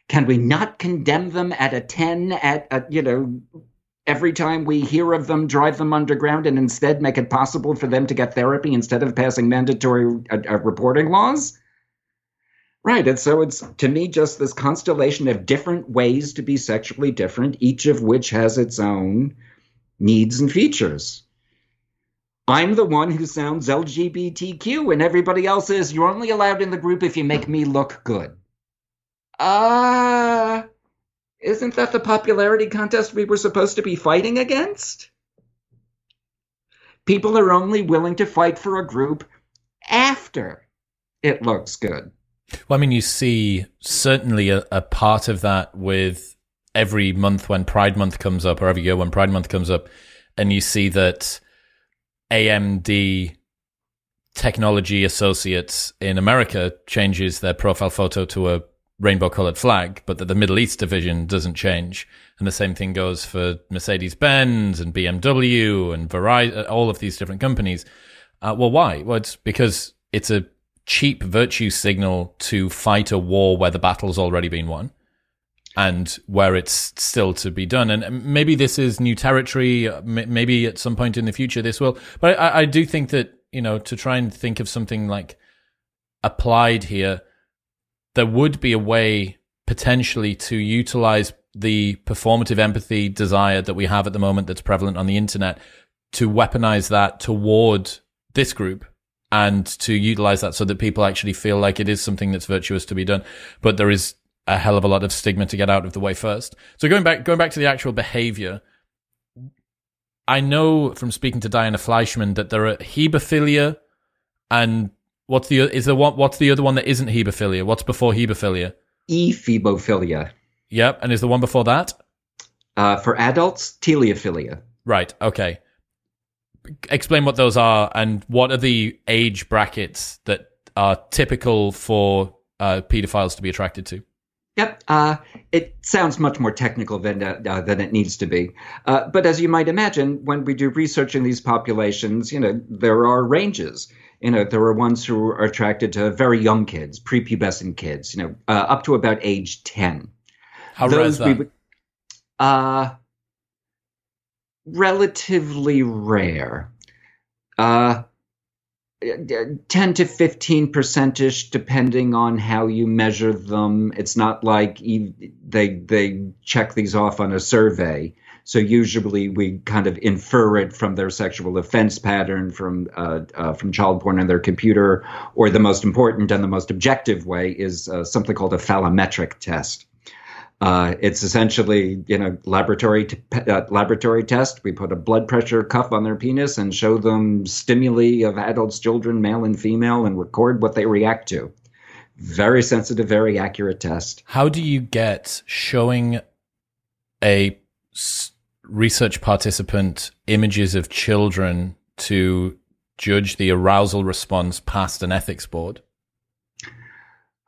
Can we not condemn them at a 10 at, a, you know, every time we hear of them, drive them underground and instead make it possible for them to get therapy instead of passing mandatory uh, uh, reporting laws? Right. And so it's to me just this constellation of different ways to be sexually different, each of which has its own needs and features. I'm the one who sounds LGBTQ, and everybody else is you're only allowed in the group if you make me look good. Uh, isn't that the popularity contest we were supposed to be fighting against? People are only willing to fight for a group after it looks good. Well, I mean, you see certainly a, a part of that with every month when Pride Month comes up, or every year when Pride Month comes up, and you see that AMD Technology Associates in America changes their profile photo to a rainbow colored flag, but that the Middle East division doesn't change. And the same thing goes for Mercedes Benz and BMW and Verizon, all of these different companies. Uh, well, why? Well, it's because it's a cheap virtue signal to fight a war where the battle's already been won and where it's still to be done. And maybe this is new territory. Maybe at some point in the future this will. But I, I do think that, you know, to try and think of something like applied here, there would be a way potentially to utilize the performative empathy desire that we have at the moment that's prevalent on the internet to weaponize that toward this group and to utilize that so that people actually feel like it is something that's virtuous to be done. But there is a hell of a lot of stigma to get out of the way first. So going back, going back to the actual behavior, I know from speaking to Diana Fleischman that there are hebephilia and what's the is the one what's the other one that isn't hebephilia? What's before hebephilia? Ephebophilia. Yep, and is the one before that? Uh, for adults, teleiophilia. Right. Okay explain what those are and what are the age brackets that are typical for uh, pedophiles to be attracted to? Yep, uh, it sounds much more technical than uh, uh, than it needs to be. Uh, but as you might imagine, when we do research in these populations, you know there are ranges. You know there are ones who are attracted to very young kids, prepubescent kids. You know uh, up to about age ten. How rare is that? uh, relatively rare. Uh, 10 to 15 percentish depending on how you measure them. It's not like they they check these off on a survey. So usually we kind of infer it from their sexual offense pattern from uh, uh, from child porn on their computer or the most important and the most objective way is uh, something called a phallometric test uh, it's essentially, you know, laboratory t- uh, laboratory test. We put a blood pressure cuff on their penis and show them stimuli of adults, children, male and female, and record what they react to. Very sensitive, very accurate test. How do you get showing a s- research participant images of children to judge the arousal response past an ethics board?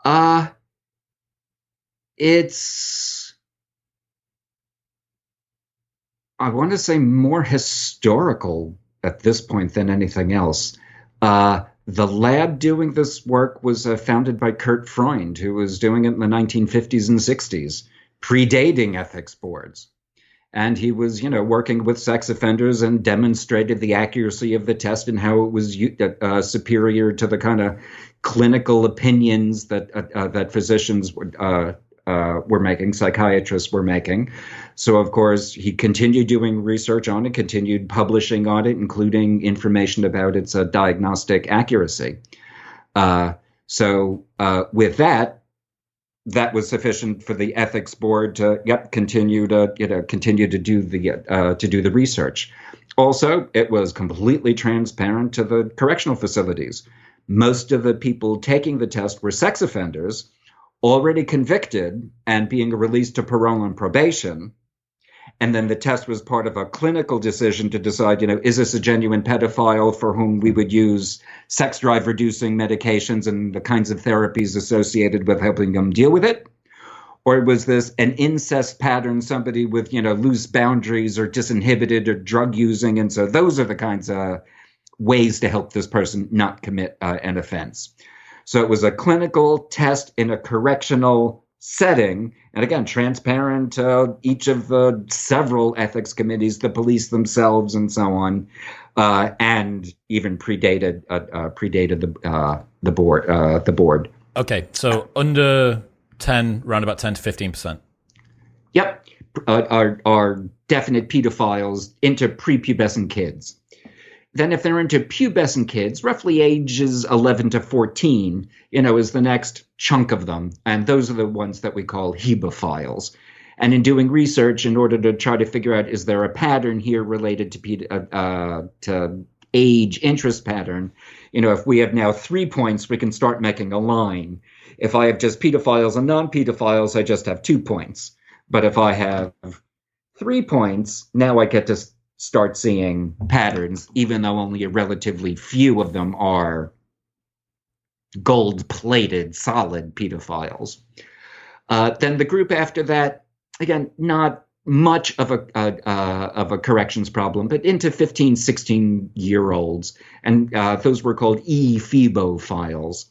Uh it's I want to say more historical at this point than anything else. Uh, the lab doing this work was uh, founded by Kurt Freund, who was doing it in the 1950s and 60s, predating ethics boards. And he was, you know, working with sex offenders and demonstrated the accuracy of the test and how it was uh, superior to the kind of clinical opinions that uh, uh, that physicians would uh, were making, psychiatrists were making. So, of course, he continued doing research on it, continued publishing on it, including information about its uh, diagnostic accuracy. Uh, so, uh, with that, that was sufficient for the ethics board to yep continue to you know continue to do the uh, to do the research. Also, it was completely transparent to the correctional facilities. Most of the people taking the test were sex offenders already convicted and being released to parole and probation. And then the test was part of a clinical decision to decide, you know, is this a genuine pedophile for whom we would use sex drive reducing medications and the kinds of therapies associated with helping them deal with it? Or was this an incest pattern, somebody with, you know, loose boundaries or disinhibited or drug using? And so those are the kinds of ways to help this person not commit uh, an offense. So it was a clinical test in a correctional setting, and again, transparent to each of the several ethics committees, the police themselves, and so on, uh, and even predated uh, uh, predated the uh, the board uh, the board. Okay, so under ten, around about ten to fifteen percent. Yep, uh, are are definite pedophiles into prepubescent kids. Then, if they're into pubescent kids, roughly ages 11 to 14, you know, is the next chunk of them. And those are the ones that we call hebephiles. And in doing research, in order to try to figure out is there a pattern here related to, uh, uh, to age interest pattern, you know, if we have now three points, we can start making a line. If I have just pedophiles and non pedophiles, I just have two points. But if I have three points, now I get to start seeing patterns, even though only a relatively few of them are gold plated, solid pedophiles. Uh, then the group after that, again, not much of a uh, of a corrections problem, but into 15, 16 year olds, and uh, those were called e files.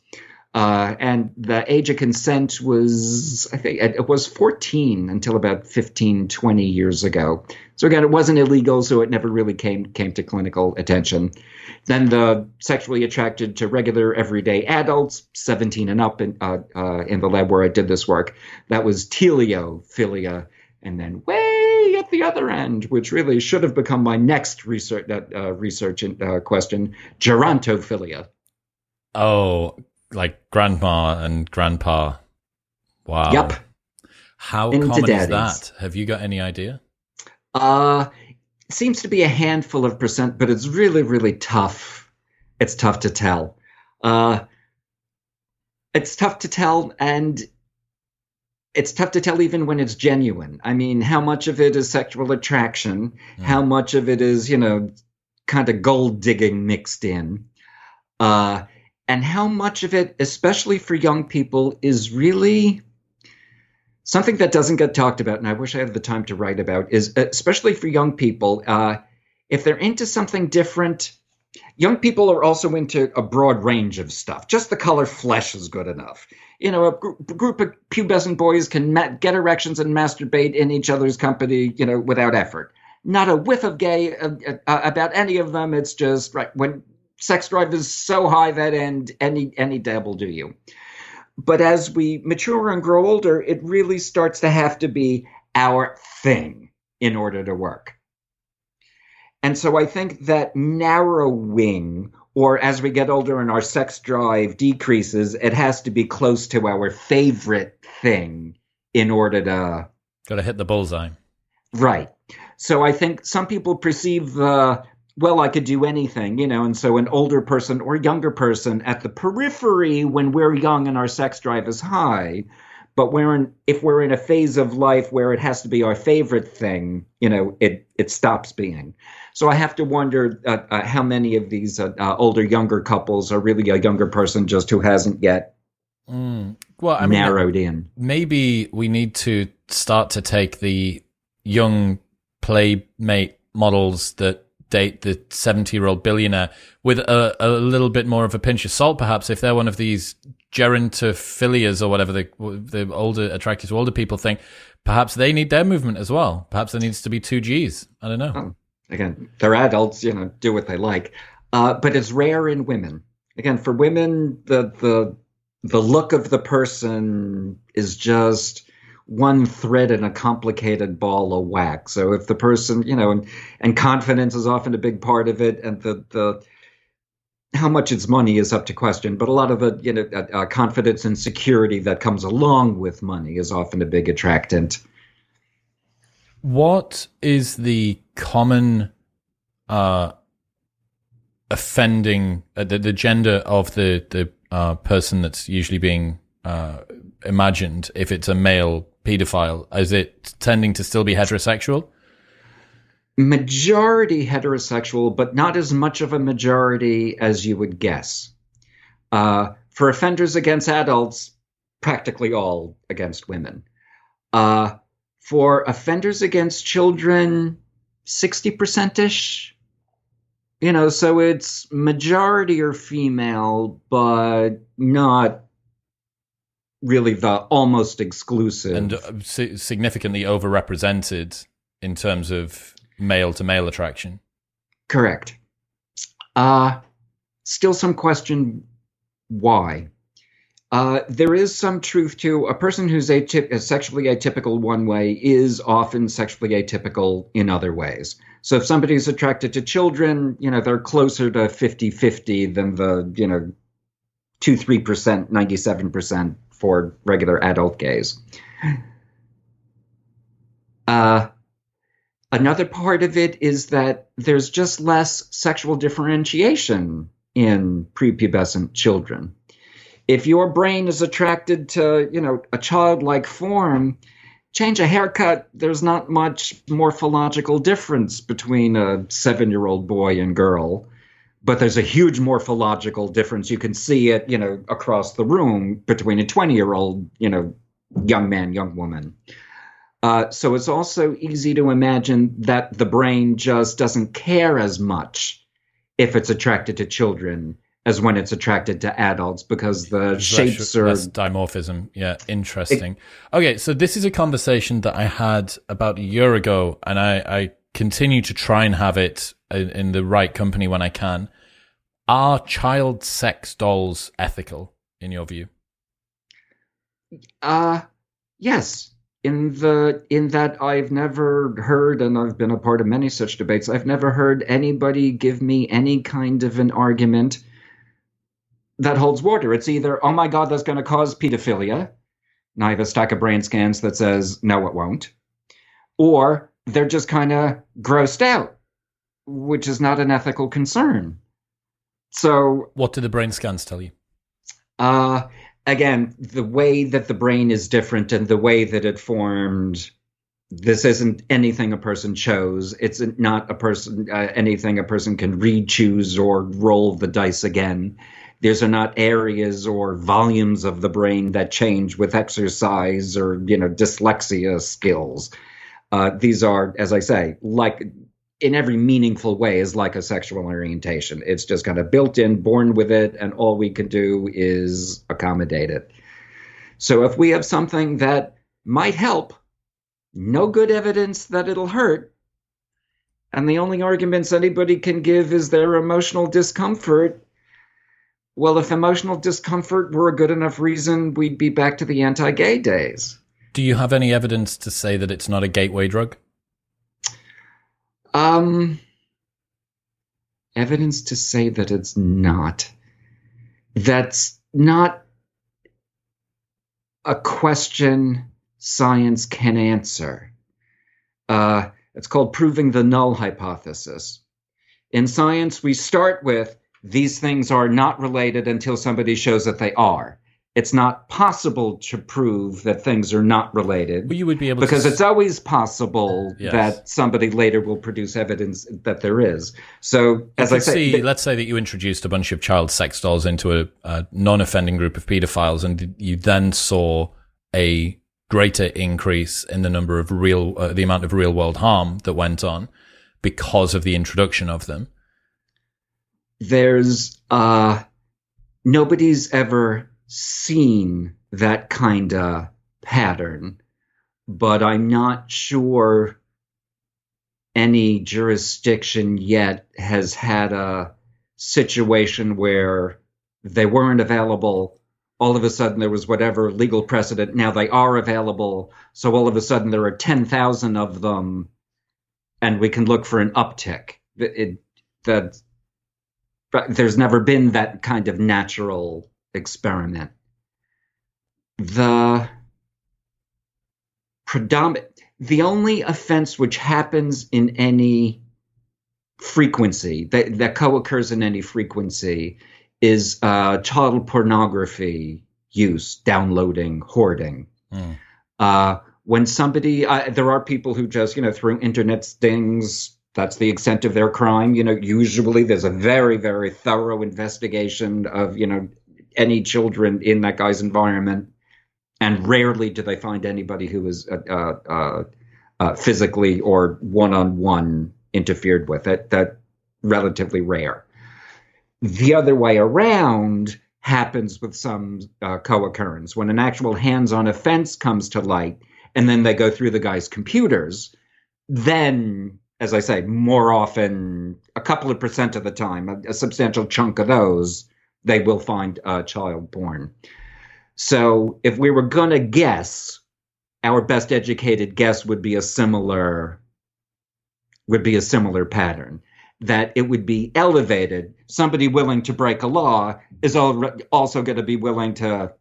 Uh, and the age of consent was, I think, it was 14 until about 15, 20 years ago. So again, it wasn't illegal, so it never really came came to clinical attention. Then the sexually attracted to regular everyday adults, 17 and up, in, uh, uh, in the lab where I did this work, that was teleiophilia. And then way at the other end, which really should have become my next research uh, research uh, question, gerontophilia. Oh, like grandma and grandpa. Wow. Yep. How common is that? Have you got any idea? Uh seems to be a handful of percent, but it's really, really tough. It's tough to tell. Uh it's tough to tell and it's tough to tell even when it's genuine. I mean, how much of it is sexual attraction? Mm. How much of it is, you know, kind of gold digging mixed in? Uh, and how much of it, especially for young people, is really something that doesn't get talked about. And I wish I had the time to write about is especially for young people. Uh, if they're into something different, young people are also into a broad range of stuff. Just the color flesh is good enough. You know, a, gr- group of pubescent boys can ma- get erections and masturbate in each other's company, you know, without effort. Not a whiff of gay uh, uh, about any of them. It's just right when sex drive is so high that end any any dab will do you. But as we mature and grow older, it really starts to have to be our thing in order to work. And so I think that narrowing, or as we get older and our sex drive decreases, it has to be close to our favorite thing in order to. Got to hit the bullseye. Right. So I think some people perceive the well, I could do anything, you know, and so an older person or younger person at the periphery when we're young and our sex drive is high, but we're in, if we're in a phase of life where it has to be our favorite thing, you know, it it stops being. So I have to wonder uh, uh, how many of these uh, uh older younger couples are really a younger person just who hasn't yet mm. well I narrowed mean, in. Maybe we need to start to take the young playmate models that date the 70 year old billionaire with a, a little bit more of a pinch of salt, perhaps, if they're one of these gerontophilias or whatever the, the older, attracted to older people think, perhaps they need their movement as well. Perhaps there needs to be two G's. I don't know. Oh, again, they're adults, you know, do what they like. Uh, but it's rare in women. Again, for women, the, the, the look of the person is just one thread in a complicated ball of wax. So if the person, you know, and, and confidence is often a big part of it, and the the how much it's money is up to question, but a lot of the you know uh, uh, confidence and security that comes along with money is often a big attractant. What is the common uh, offending uh, the, the gender of the the uh, person that's usually being uh, imagined if it's a male pedophile? Is it tending to still be heterosexual? Majority heterosexual, but not as much of a majority as you would guess. Uh, for offenders against adults, practically all against women. Uh, for offenders against children, 60% ish. You know, so it's majority are female, but not really the almost exclusive and uh, significantly overrepresented in terms of male to male attraction. Correct. Uh, still some question why. Uh, there is some truth to a person who's atyp- sexually atypical one way is often sexually atypical in other ways. So if somebody's attracted to children, you know, they're closer to 50 50 than the, you know, 2 3%, 97% for regular adult gays. Uh, another part of it is that there's just less sexual differentiation in prepubescent children. If your brain is attracted to, you know, a childlike form, change a haircut, there's not much morphological difference between a seven year old boy and girl, but there's a huge morphological difference. You can see it, you know, across the room between a 20 year old, you know, young man, young woman. Uh, so it's also easy to imagine that the brain just doesn't care as much if it's attracted to children as when it's attracted to adults because the There's shapes are less dimorphism. Yeah, interesting. It, okay, so this is a conversation that I had about a year ago, and I, I continue to try and have it in, in the right company when I can. Are child sex dolls ethical in your view? Uh yes. In the in that I've never heard, and I've been a part of many such debates. I've never heard anybody give me any kind of an argument that holds water. It's either, oh my God, that's going to cause pedophilia. And I have a stack of brain scans that says, no, it won't. Or they're just kind of grossed out, which is not an ethical concern. So, what do the brain scans tell you? Uh, again, the way that the brain is different and the way that it formed. This isn't anything a person chose. It's not a person uh, anything a person can read, choose, or roll the dice again these are not areas or volumes of the brain that change with exercise or you know dyslexia skills. Uh, these are, as I say, like in every meaningful way, is like a sexual orientation. It's just kind of built in, born with it, and all we can do is accommodate it. So if we have something that might help, no good evidence that it'll hurt, and the only arguments anybody can give is their emotional discomfort, well, if emotional discomfort were a good enough reason, we'd be back to the anti gay days. Do you have any evidence to say that it's not a gateway drug? Um, evidence to say that it's not. That's not a question science can answer. Uh, it's called proving the null hypothesis. In science, we start with these things are not related until somebody shows that they are. It's not possible to prove that things are not related. Well, you would be able because to... it's always possible yes. that somebody later will produce evidence that there is. So, as I, I say, see, th- let's say that you introduced a bunch of child sex dolls into a, a non-offending group of pedophiles, and you then saw a greater increase in the number of real, uh, the amount of real-world harm that went on because of the introduction of them there's uh nobody's ever seen that kind of pattern, but I'm not sure any jurisdiction yet has had a situation where they weren't available. All of a sudden, there was whatever legal precedent. Now they are available. So all of a sudden, there are 10,000 of them, and we can look for an uptick. It, it, that there's never been that kind of natural experiment. The predominant, the only offense which happens in any frequency that, that co-occurs in any frequency is uh, child pornography use, downloading, hoarding. Mm. Uh, when somebody, uh, there are people who just, you know, through internet stings, that's the extent of their crime. You know, usually there's a very, very thorough investigation of, you know, any children in that guy's environment. And rarely do they find anybody who is uh, uh, uh, physically or one on one interfered with it. That relatively rare. The other way around, happens with some uh, co-occurrence when an actual hands-on offense comes to light and then they go through the guy's computers then as i say more often a couple of percent of the time a, a substantial chunk of those they will find a child born so if we were going to guess our best educated guess would be a similar would be a similar pattern that it would be elevated. Somebody willing to break a law is also going to be willing to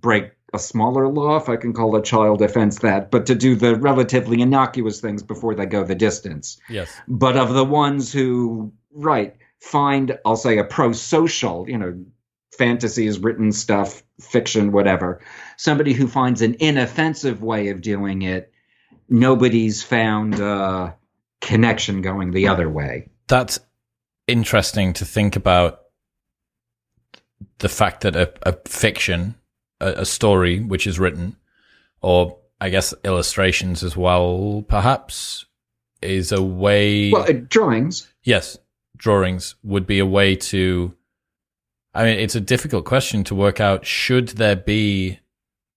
break a smaller law, if I can call a child offense that, but to do the relatively innocuous things before they go the distance. Yes. But of the ones who, right, find, I'll say, a pro social, you know, fantasies, written stuff, fiction, whatever, somebody who finds an inoffensive way of doing it, nobody's found a connection going the other way that's interesting to think about the fact that a, a fiction, a, a, story which is written, or I guess illustrations as well, perhaps, is a way. Well, uh, drawings. Yes, drawings would be a way to. I mean, it's a difficult question to work out. Should there be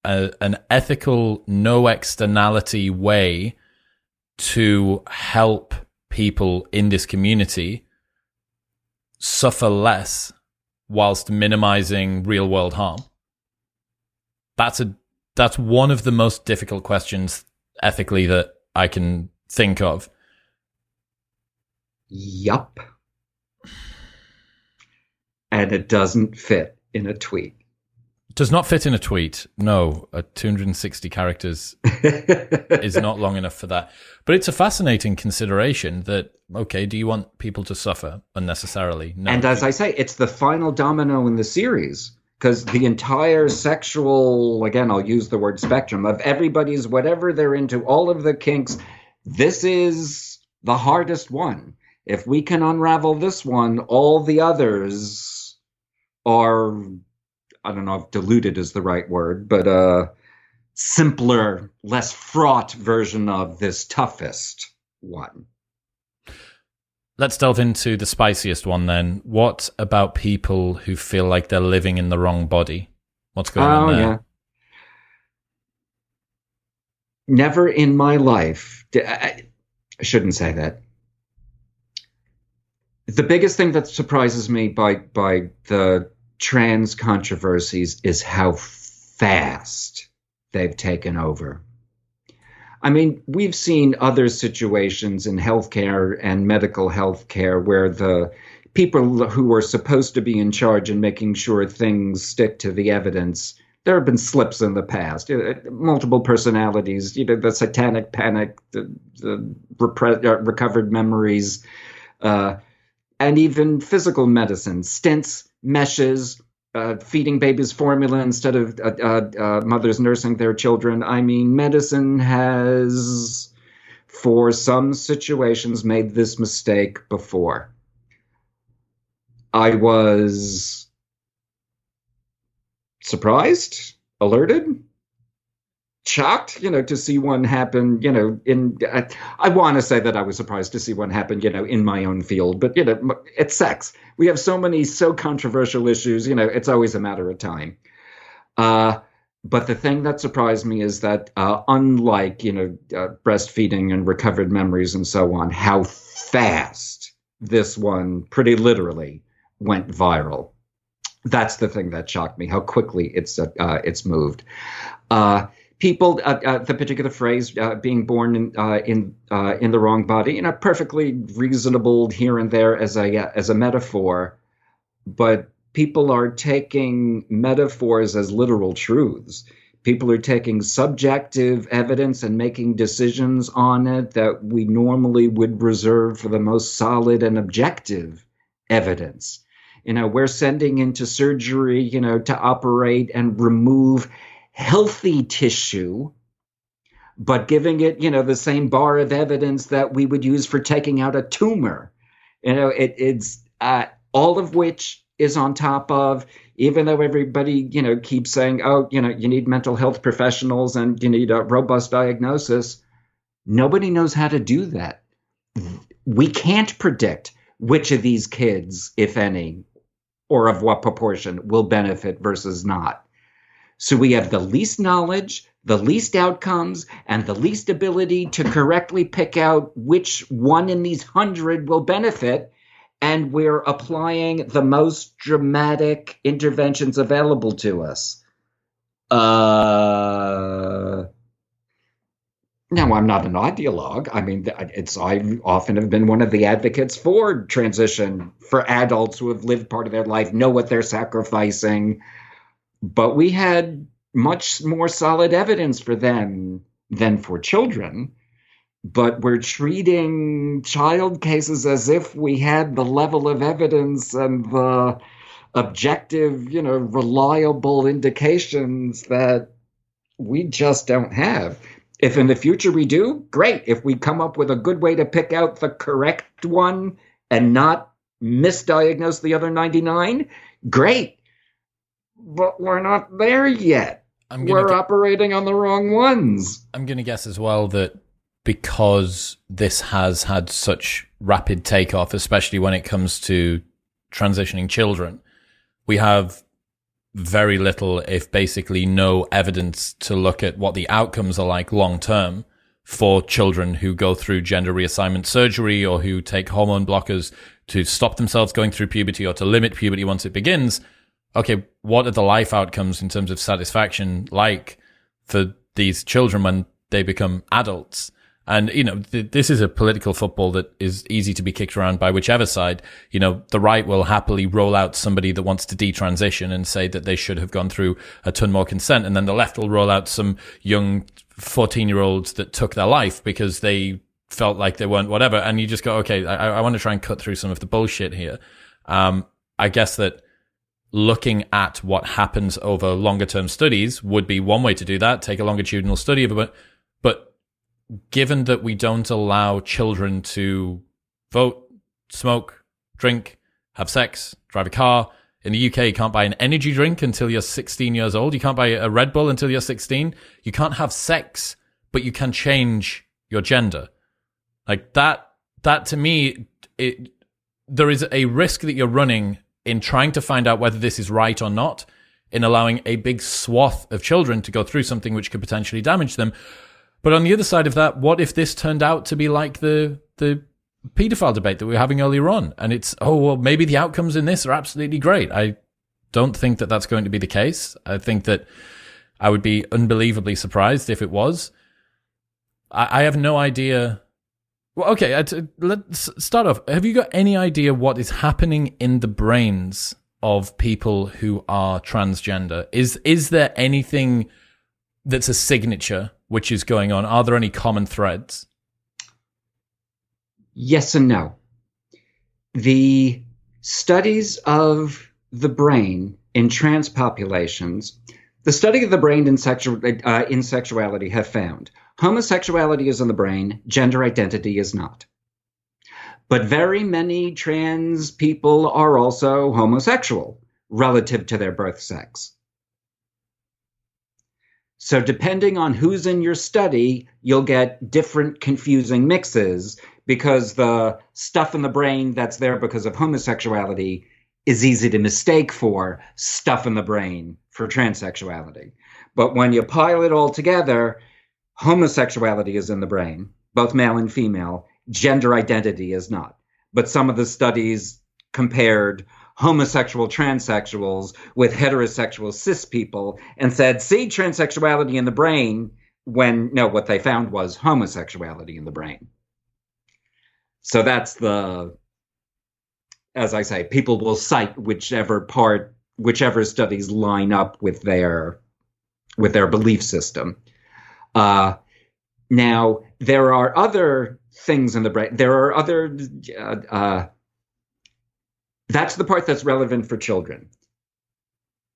a, an ethical, no externality way to help people in this community suffer less whilst minimizing real world harm? That's a that's one of the most difficult questions ethically that I can think of. Yup. And it doesn't fit in a tweet. Does not fit in a tweet. No, a 260 characters is not long enough for that. But it's a fascinating consideration that, okay, do you want people to suffer unnecessarily? No. And as I say, it's the final domino in the series because the entire sexual, again, I'll use the word spectrum of everybody's whatever they're into, all of the kinks, this is the hardest one. If we can unravel this one, all the others are I don't know if diluted is the right word, but a simpler, less fraught version of this toughest one. Let's delve into the spiciest one then. What about people who feel like they're living in the wrong body? What's going oh, on there? Yeah. Never in my life, I shouldn't say that. The biggest thing that surprises me by by the trans controversies is how fast they've taken over. I mean, we've seen other situations in healthcare and medical healthcare where the people who are supposed to be in charge and making sure things stick to the evidence, there have been slips in the past. Uh, multiple personalities, you know, the satanic panic, the, the repre- uh, recovered memories, uh, and even physical medicine, stents meshes, uh, feeding babies formula instead of uh, uh, uh, mothers nursing their children. I mean, medicine has, for some situations, made this mistake before. I was surprised, alerted, shocked, you know, to see one happen, you know, in, I, I want to say that I was surprised to see one happen, you know, in my own field, but, you know, it's sex. We have so many so controversial issues, you know, it's always a matter of time. Uh, but the thing that surprised me is that, uh, unlike, you know, uh, breastfeeding and recovered memories and so on, how fast this one pretty literally went viral. That's the thing that shocked me, how quickly it's, uh, it's moved. People uh, uh, the particular phrase uh, being born in uh, in uh, in the wrong body you know perfectly reasonable here and there as a uh, as a metaphor but people are taking metaphors as literal truths. People are taking subjective evidence and making decisions on it that we normally would reserve for the most solid and objective evidence. You know we're sending into surgery you know to operate and remove healthy tissue, but giving it, you know, the same bar of evidence that we would use for taking out a tumor. You know, it, it's uh, all of which is on top of, even though everybody, you know, keeps saying, oh, you know, you need mental health professionals and you need a robust diagnosis. Nobody knows how to do that. We can't predict which of these kids, if any, or of what proportion will benefit versus not. So we have the least knowledge, the least outcomes, and the least ability to correctly pick out which one in these hundred will benefit. And we're applying the most dramatic interventions available to us. Uh, now, I'm not an ideologue. I mean, it's I often have been one of the advocates for transition for adults who have lived part of their life, know what they're sacrificing. But we had much more solid evidence for them than for children. But we're treating child cases as if we had the level of evidence and the objective, you know, reliable indications that we just don't have. If in the future we do, great. If we come up with a good way to pick out the correct one and not misdiagnose the other 99, great. But we're not there yet. we're gu- operating on the wrong ones. I'm going to guess as well that because this has had such rapid takeoff, especially when it comes to transitioning children, we have very little, if basically no evidence to look at what the outcomes are like long term for children who go through gender reassignment surgery or who take hormone blockers to stop themselves going through puberty or to limit puberty once it begins. Okay, what are the life outcomes in terms of satisfaction like for these children when they become adults? And, you know, th- this is a political football that is easy to be kicked around by whichever side. You know, the right will happily roll out somebody that wants to detransition and say that they should have gone through a ton more consent. And then the left will roll out some young 14 year olds that took their life because they felt like they weren't whatever. And you just go, okay, I, I want to try and cut through some of the bullshit here. Um, I guess that looking at what happens over longer term studies would be one way to do that. Take a longitudinal study of it, but given that we don't allow children to vote, smoke, drink, have sex, drive a car, in the UK, you can't buy an energy drink until you're 16 years old. You can't buy a Red Bull until you're 16. You can't have sex, but you can change your gender. Like that, that to me, it, there is a risk that you're running in trying to find out whether this is right or not, in allowing a big swath of children to go through something which could potentially damage them. But on the other side of that, what if this turned out to be like the the paedophile debate that we were having earlier on, and it's oh well, maybe the outcomes in this are absolutely great. I don't think that that's going to be the case. I think that I would be unbelievably surprised if it was. I, I have no idea. Well, okay, let's start off. Have you got any idea what is happening in the brains of people who are transgender? Is is there anything that's a signature which is going on? Are there any common threads? Yes and no. The studies of the brain in trans populations, the study of the brain in, sexual, uh, in sexuality have found homosexuality is in the brain, gender identity is not. But very many trans people are also homosexual relative to their birth sex. So, depending on who's in your study, you'll get different confusing mixes because the stuff in the brain that's there because of homosexuality is easy to mistake for stuff in the brain for transsexuality. But when you pile it all together, homosexuality is in the brain, both male and female, gender identity is not. But some of the studies compared homosexual transsexuals with heterosexual cis people and said, see transsexuality in the brain when no, what they found was homosexuality in the brain. So that's the, as I say, people will cite whichever part, whichever studies line up with their, with their belief system. Uh, now there are other things in the brain. There are other uh, uh, that's the part that's relevant for children.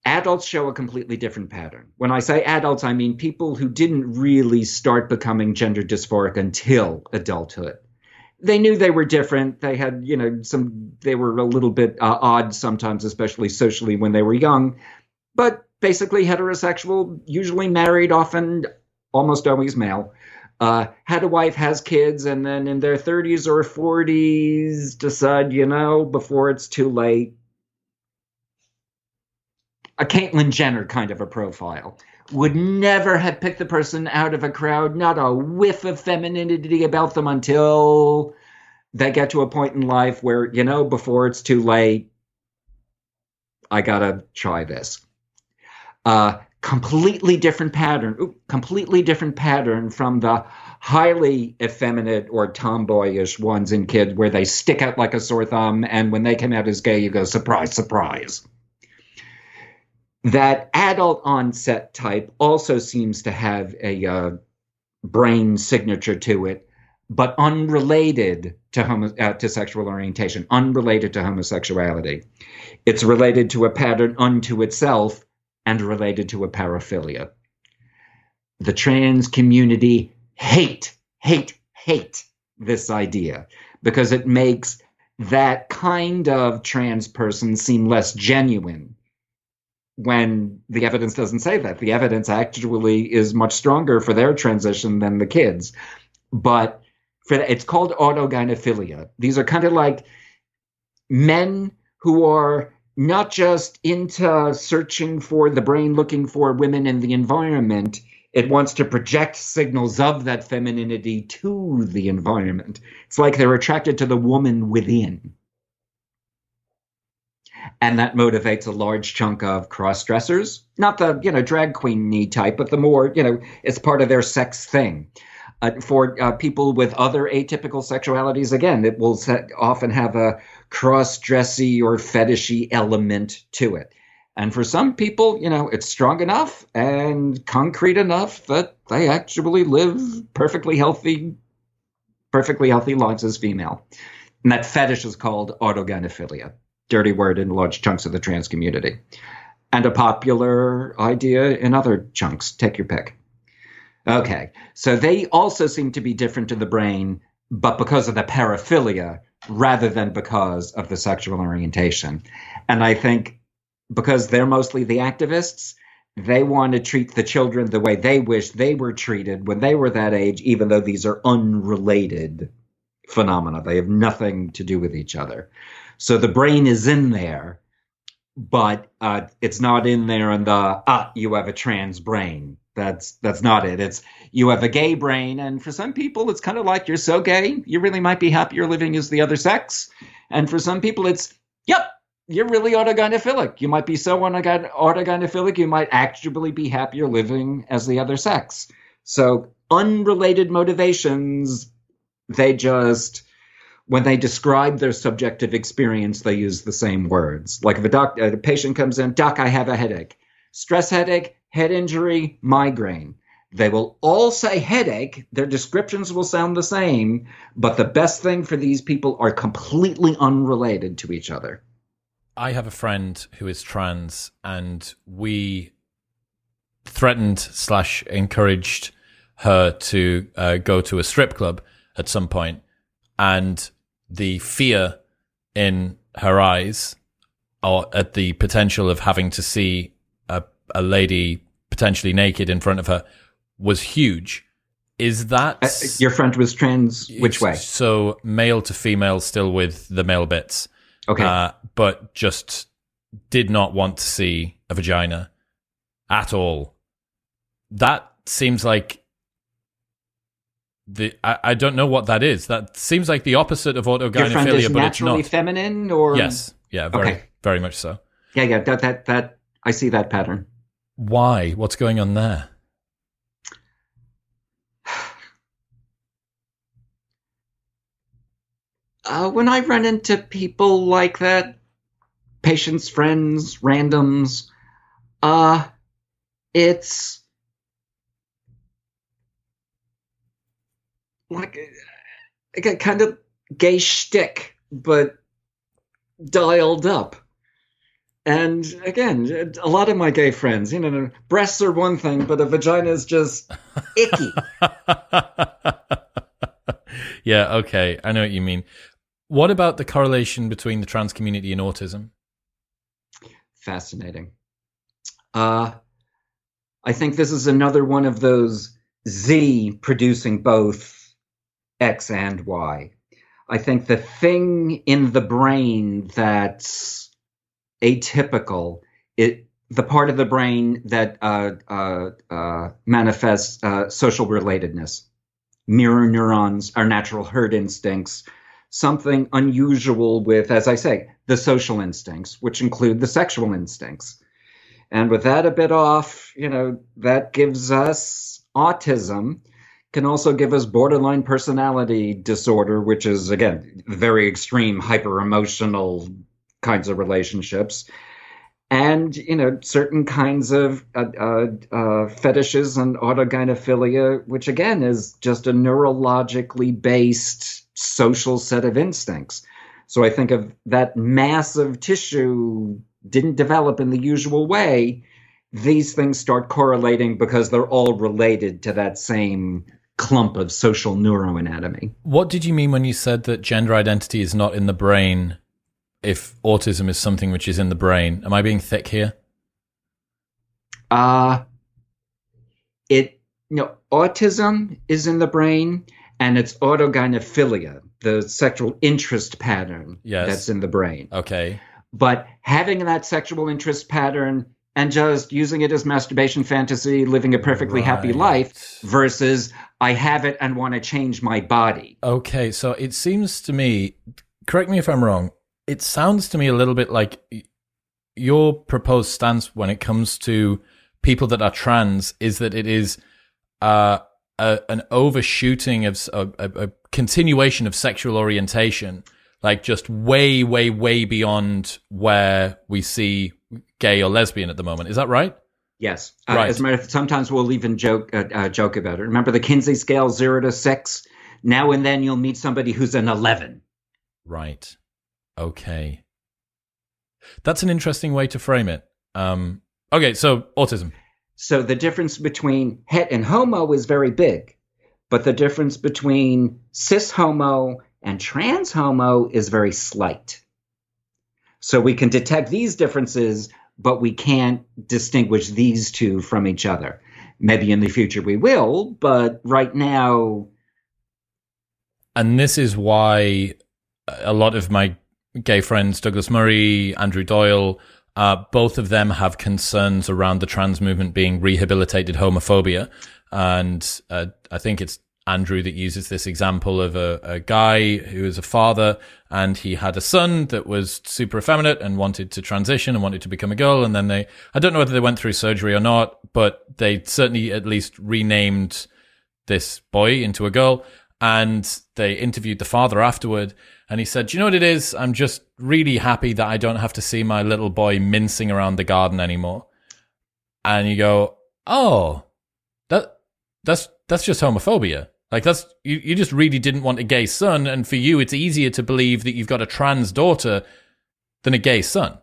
Adults show a completely different pattern. When I say adults, I mean people who didn't really start becoming gender dysphoric until adulthood. They knew they were different. They had, you know, some, they were a little bit uh, odd sometimes, especially socially when they were young, but basically heterosexual, usually married, often almost always male uh, had a wife, has kids, and then in their 30s or 40s decide, you know, before it's too late, a Caitlyn Jenner kind of a profile. Would never have picked the person out of a crowd, not a whiff of femininity about them until they get to a point in life where, you know, before it's too late, I gotta try this. Uh, completely different pattern, ooh, completely different pattern from the highly effeminate or tomboyish ones in kids where they stick out like a sore thumb, and when they come out as gay, you go, surprise, surprise. That adult onset type also seems to have a uh, brain signature to it, but unrelated to, homo- uh, to sexual orientation, unrelated to homosexuality. It's related to a pattern unto itself and related to a paraphilia. The trans community hate, hate, hate this idea because it makes that kind of trans person seem less genuine when the evidence doesn't say that. The evidence actually is much stronger for their transition than the kids. But for it's called autogynephilia. These are kind of like men who are not just into searching for the brain looking for women in the environment it wants to project signals of that femininity to the environment. It's like they're attracted to the woman within. And that motivates a large chunk of cross dressers, not the, you know, drag queen need type, but the more, you know, it's part of their sex thing. Uh, for uh, people with other atypical sexualities, again, it will set, often have a cross dressy or fetishy element to it. And for some people, you know, it's strong enough and concrete enough that they actually live perfectly healthy, perfectly healthy lives as female. And that fetish is called autogynephilia, dirty word in large chunks of the trans community. And a popular idea in other chunks. Take your pick. Okay, so they also seem to be different in the brain, but because of the paraphilia rather than because of the sexual orientation. And I think because they're mostly the activists, they want to treat the children the way they wish they were treated when they were that age, even though these are unrelated phenomena. They have nothing to do with each other. So the brain is in there, but uh, it's not in there in the ah, you have a trans brain. That's that's not it. It's you have a gay brain, and for some people, it's kind of like you're so gay, you really might be happier living as the other sex. And for some people, it's yep, you're really autogynephilic. You might be so autogynephilic, you might actually be happier living as the other sex. So, unrelated motivations, they just, when they describe their subjective experience, they use the same words. Like if a, doc, a patient comes in, Doc, I have a headache. Stress headache, head injury, migraine. They will all say headache. Their descriptions will sound the same, but the best thing for these people are completely unrelated to each other. I have a friend who is trans, and we threatened slash encouraged her to uh, go to a strip club at some point, and the fear in her eyes, or at the potential of having to see a, a lady potentially naked in front of her, was huge. Is that uh, your friend was trans? Which way? So male to female, still with the male bits. Okay. Uh, but just did not want to see a vagina at all. That seems like the I, I don't know what that is. That seems like the opposite of autogynephilia, but it's not feminine or yes, yeah, very okay. very much so. Yeah, yeah, that that that I see that pattern. Why? What's going on there? uh, when I run into people like that, patients, friends, randoms, uh, it's like a, kind of gay shtick, but dialed up. And again, a lot of my gay friends, you know, breasts are one thing, but a vagina is just icky. yeah, okay. I know what you mean. What about the correlation between the trans community and autism? Fascinating. Uh, I think this is another one of those Z producing both X and Y. I think the thing in the brain that's atypical, it the part of the brain that uh, uh, uh, manifests uh, social relatedness. Mirror neurons are natural herd instincts, something unusual with, as I say, the social instincts, which include the sexual instincts. And with that a bit off, you know, that gives us autism, can also give us borderline personality disorder, which is, again, very extreme hyper emotional kinds of relationships and you know certain kinds of uh, uh, uh, fetishes and autogynephilia, which again is just a neurologically based social set of instincts. So I think of that massive tissue didn't develop in the usual way. These things start correlating because they're all related to that same clump of social neuroanatomy. What did you mean when you said that gender identity is not in the brain if autism is something which is in the brain. Am I being thick here? Uh it you know, autism is in the brain and it's autogynephilia, the sexual interest pattern yes. that's in the brain. Okay. But having that sexual interest pattern and just using it as masturbation fantasy, living a perfectly right. happy life versus I have it and want to change my body. Okay, so it seems to me, correct me if I'm wrong, it sounds to me a little bit like your proposed stance when it comes to people that are trans is that it is uh, a, an overshooting of a, a, continuation of sexual orientation, like just way, way, way beyond where we see gay or lesbian at the moment. Is that right? Yes. Uh, right. As a matter of fact, sometimes we'll even joke uh, uh, joke about it. Remember the Kinsey scale, zero to six. Now and then you'll meet somebody who's an eleven. Right. Okay. That's an interesting way to frame it. Um, okay, so autism. So the difference between het and homo is very big, but the difference between cis homo and trans homo is very slight. So we can detect these differences, but we can't distinguish these two from each other. Maybe in the future we will, but right now. And this is why a lot of my gay friends, Douglas Murray, Andrew Doyle, uh, both of them have concerns around the trans movement being rehabilitated homophobia. And uh, I think it's Andrew that uses this example of a, a, guy who is a father and he had a son that was super effeminate and wanted to transition and wanted to become a girl. And then they, I don't know whether they went through surgery or not, but they certainly at least renamed this boy into a girl. And they interviewed the father afterward and he said, Do you know what it is? I'm just really happy that I don't have to see my little boy mincing around the garden anymore. And you go, Oh, that that's that's just homophobia. Like that's you, you just really didn't want a gay son, and for you it's easier to believe that you've got a trans daughter than a gay son.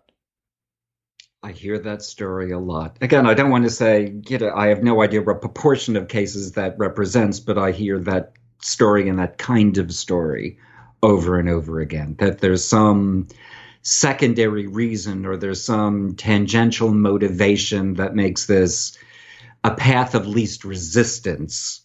I hear that story a lot. Again, I don't want to say, you know, I have no idea what proportion of cases that represents, but I hear that story and that kind of story over and over again. That there's some secondary reason or there's some tangential motivation that makes this a path of least resistance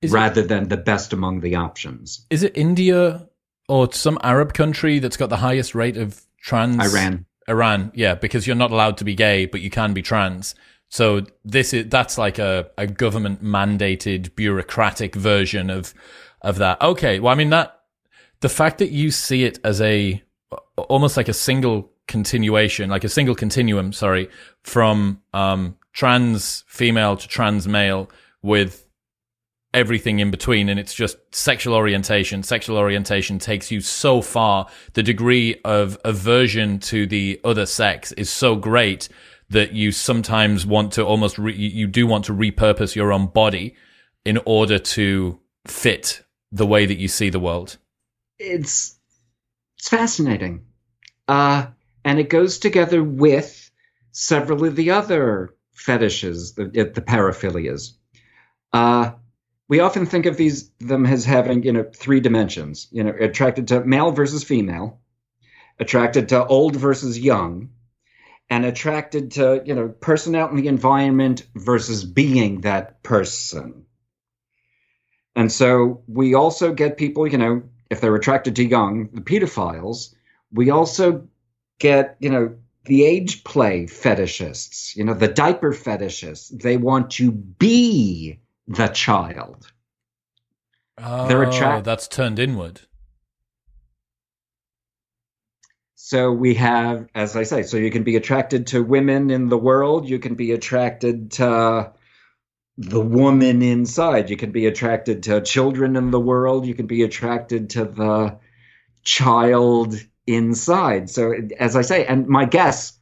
is rather it, than the best among the options. Is it India or some Arab country that's got the highest rate of trans? Iran. Iran, yeah, because you're not allowed to be gay, but you can be trans. So this is that's like a, a government mandated bureaucratic version of of that. Okay, well, I mean that the fact that you see it as a almost like a single continuation, like a single continuum, sorry, from um, trans female to trans male with everything in between and it's just sexual orientation sexual orientation takes you so far. The degree of aversion to the other sex is so great that you sometimes want to almost re- you do want to repurpose your own body in order to fit the way that you see the world it's it's fascinating, uh, and it goes together with several of the other fetishes, the, the paraphilias. Uh, we often think of these them as having you know three dimensions. You know, attracted to male versus female, attracted to old versus young, and attracted to you know person out in the environment versus being that person. And so we also get people, you know, if they're attracted to young, the pedophiles, we also get, you know, the age play fetishists, you know, the diaper fetishists, they want to be the child. Oh, They're attract- that's turned inward. So we have, as I say, so you can be attracted to women in the world, you can be attracted to the woman inside, you can be attracted to children in the world, you can be attracted to the child inside. So, as I say, and my guess,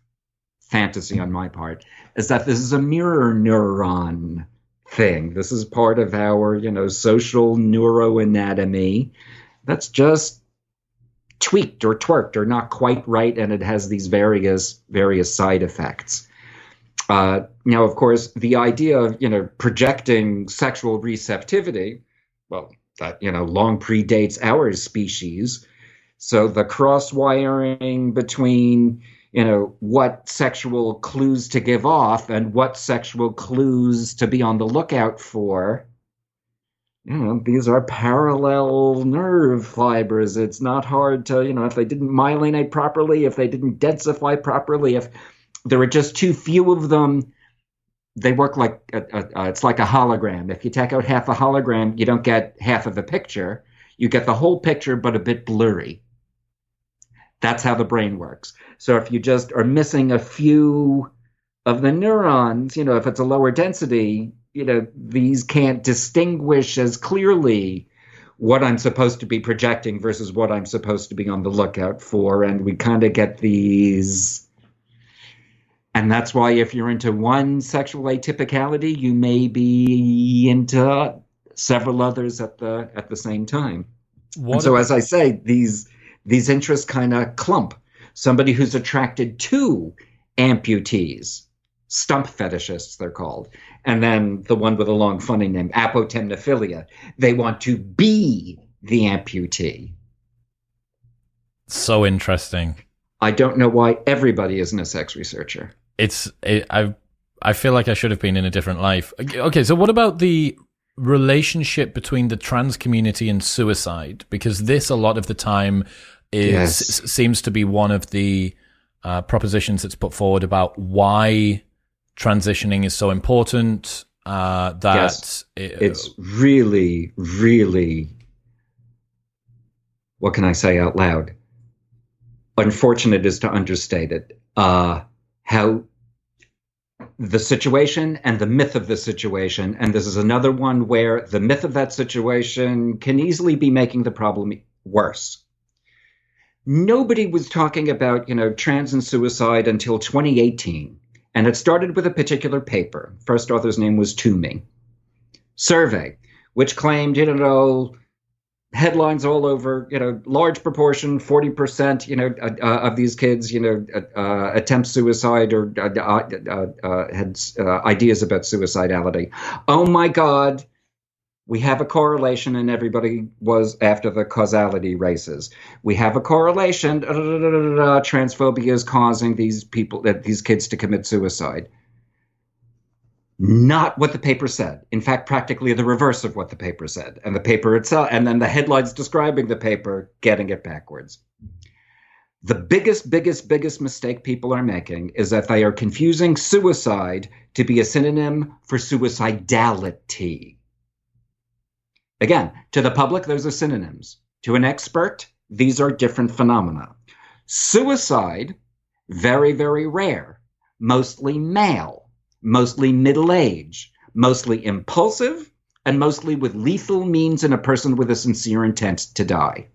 fantasy on my part, is that this is a mirror neuron thing. This is part of our, you know, social neuroanatomy that's just tweaked or twerked or not quite right, and it has these various various side effects. Uh, now, of course, the idea of you know projecting sexual receptivity, well, that you know long predates our species. So the cross wiring between you know what sexual clues to give off and what sexual clues to be on the lookout for you know these are parallel nerve fibers it's not hard to you know if they didn't myelinate properly if they didn't densify properly if there are just too few of them they work like a, a, a, it's like a hologram if you take out half a hologram you don't get half of the picture you get the whole picture but a bit blurry that's how the brain works. So if you just are missing a few of the neurons, you know, if it's a lower density, you know, these can't distinguish as clearly what I'm supposed to be projecting versus what I'm supposed to be on the lookout for. And we kind of get these. And that's why if you're into one sexual atypicality, you may be into several others at the at the same time. And so, as I say, these these interests kind of clump. Somebody who's attracted to amputees, stump fetishists, they're called. And then the one with a long, funny name, apotemnophilia. They want to be the amputee. So interesting. I don't know why everybody isn't a sex researcher. It's it, I I feel like I should have been in a different life. Okay, so what about the relationship between the trans community and suicide? Because this a lot of the time is yes. seems to be one of the uh, propositions that's put forward about why transitioning is so important. Uh, that yes. it, it's really, really, what can I say out loud? Unfortunate is to understate it. Uh, how the situation and the myth of the situation. And this is another one where the myth of that situation can easily be making the problem worse nobody was talking about, you know, trans and suicide until 2018. And it started with a particular paper. First author's name was Toomey. Survey, which claimed, you know, headlines all over, you know, large proportion, 40%, you know, uh, uh, of these kids, you know, uh, uh attempt suicide or uh, uh, had ideas about suicidality. Oh my God, we have a correlation and everybody was after the causality races we have a correlation transphobia is causing these people these kids to commit suicide not what the paper said. In fact practically the reverse of what the paper said. And the paper itself and then the headlines describing the paper getting it backwards. The biggest biggest biggest mistake people are making is that they are confusing suicide to be a synonym for suicidality. Again, to the public, those are synonyms. To an expert, these are different phenomena. Suicide, very, very rare, mostly male, mostly middle age, mostly impulsive, and mostly with lethal means in a person with a sincere intent to die.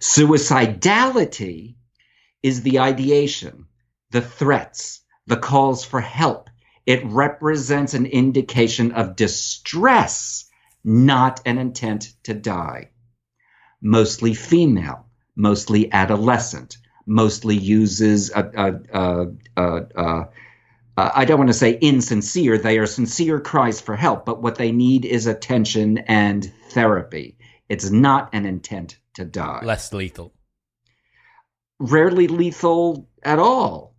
Suicidality is the ideation, the threats, the calls for help. It represents an indication of distress not an intent to die. Mostly female, mostly adolescent, mostly uses a, a, a, a uh, I don't want to say insincere. They are sincere cries for help, but what they need is attention and therapy. It's not an intent to die. Less lethal. Rarely lethal at all.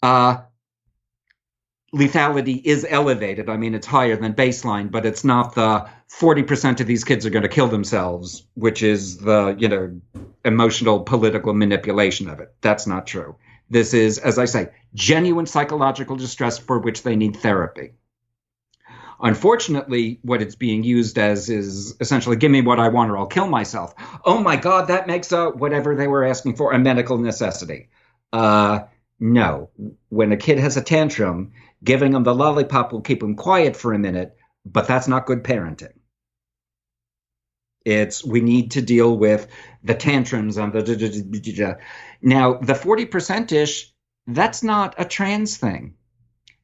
Uh, lethality is elevated. I mean, it's higher than baseline, but it's not the 40% of these kids are going to kill themselves, which is the, you know, emotional political manipulation of it. That's not true. This is, as I say, genuine psychological distress for which they need therapy. Unfortunately, what it's being used as is essentially give me what I want or I'll kill myself. Oh my God, that makes a whatever they were asking for a medical necessity. Uh, no. When a kid has a tantrum, giving them the lollipop will keep them quiet for a minute, but that's not good parenting. It's we need to deal with the tantrums and the now the 40% ish, that's not a trans thing.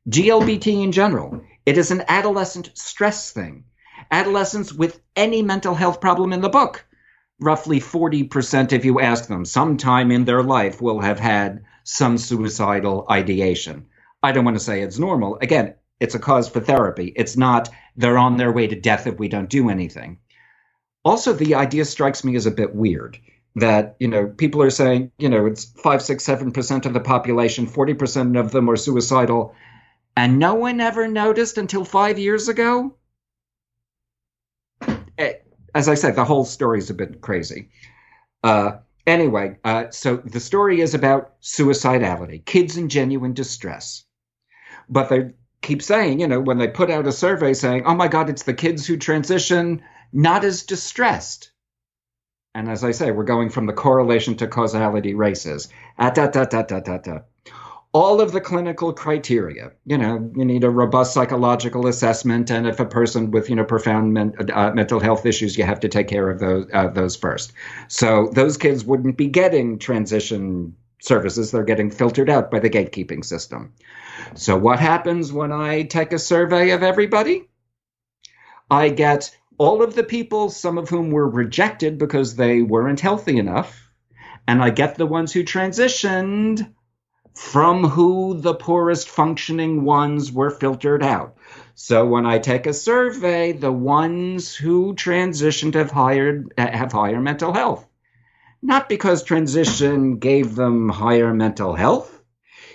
GLBT in general it is an adolescent stress thing. Adolescents with any mental health problem in the book, roughly 40%, if you ask them, sometime in their life will have had some suicidal ideation. I don't want to say it's normal. Again, it's a cause for therapy. It's not they're on their way to death if we don't do anything. Also, the idea strikes me as a bit weird that you know people are saying you know it's five six seven percent of the population 40% of them are suicidal and no one ever noticed until five years ago. Eh, as I said, the whole story is a bit crazy. Uh, anyway, uh, so the story is about suicidality, kids in genuine distress. But they keep saying, you know, when they put out a survey saying, oh my God, it's the kids who transition not as distressed. And as I say, we're going from the correlation to causality races. Ah, da, da, da, da, da, da all of the clinical criteria. You know, you need a robust psychological assessment, and if a person with you know profound men, uh, mental health issues, you have to take care of those uh, those first. So those kids wouldn't be getting transition services; they're getting filtered out by the gatekeeping system. So what happens when I take a survey of everybody? I get all of the people, some of whom were rejected because they weren't healthy enough, and I get the ones who transitioned from who the poorest functioning ones were filtered out. So when I take a survey, the ones who transitioned have higher have higher mental health. Not because transition gave them higher mental health.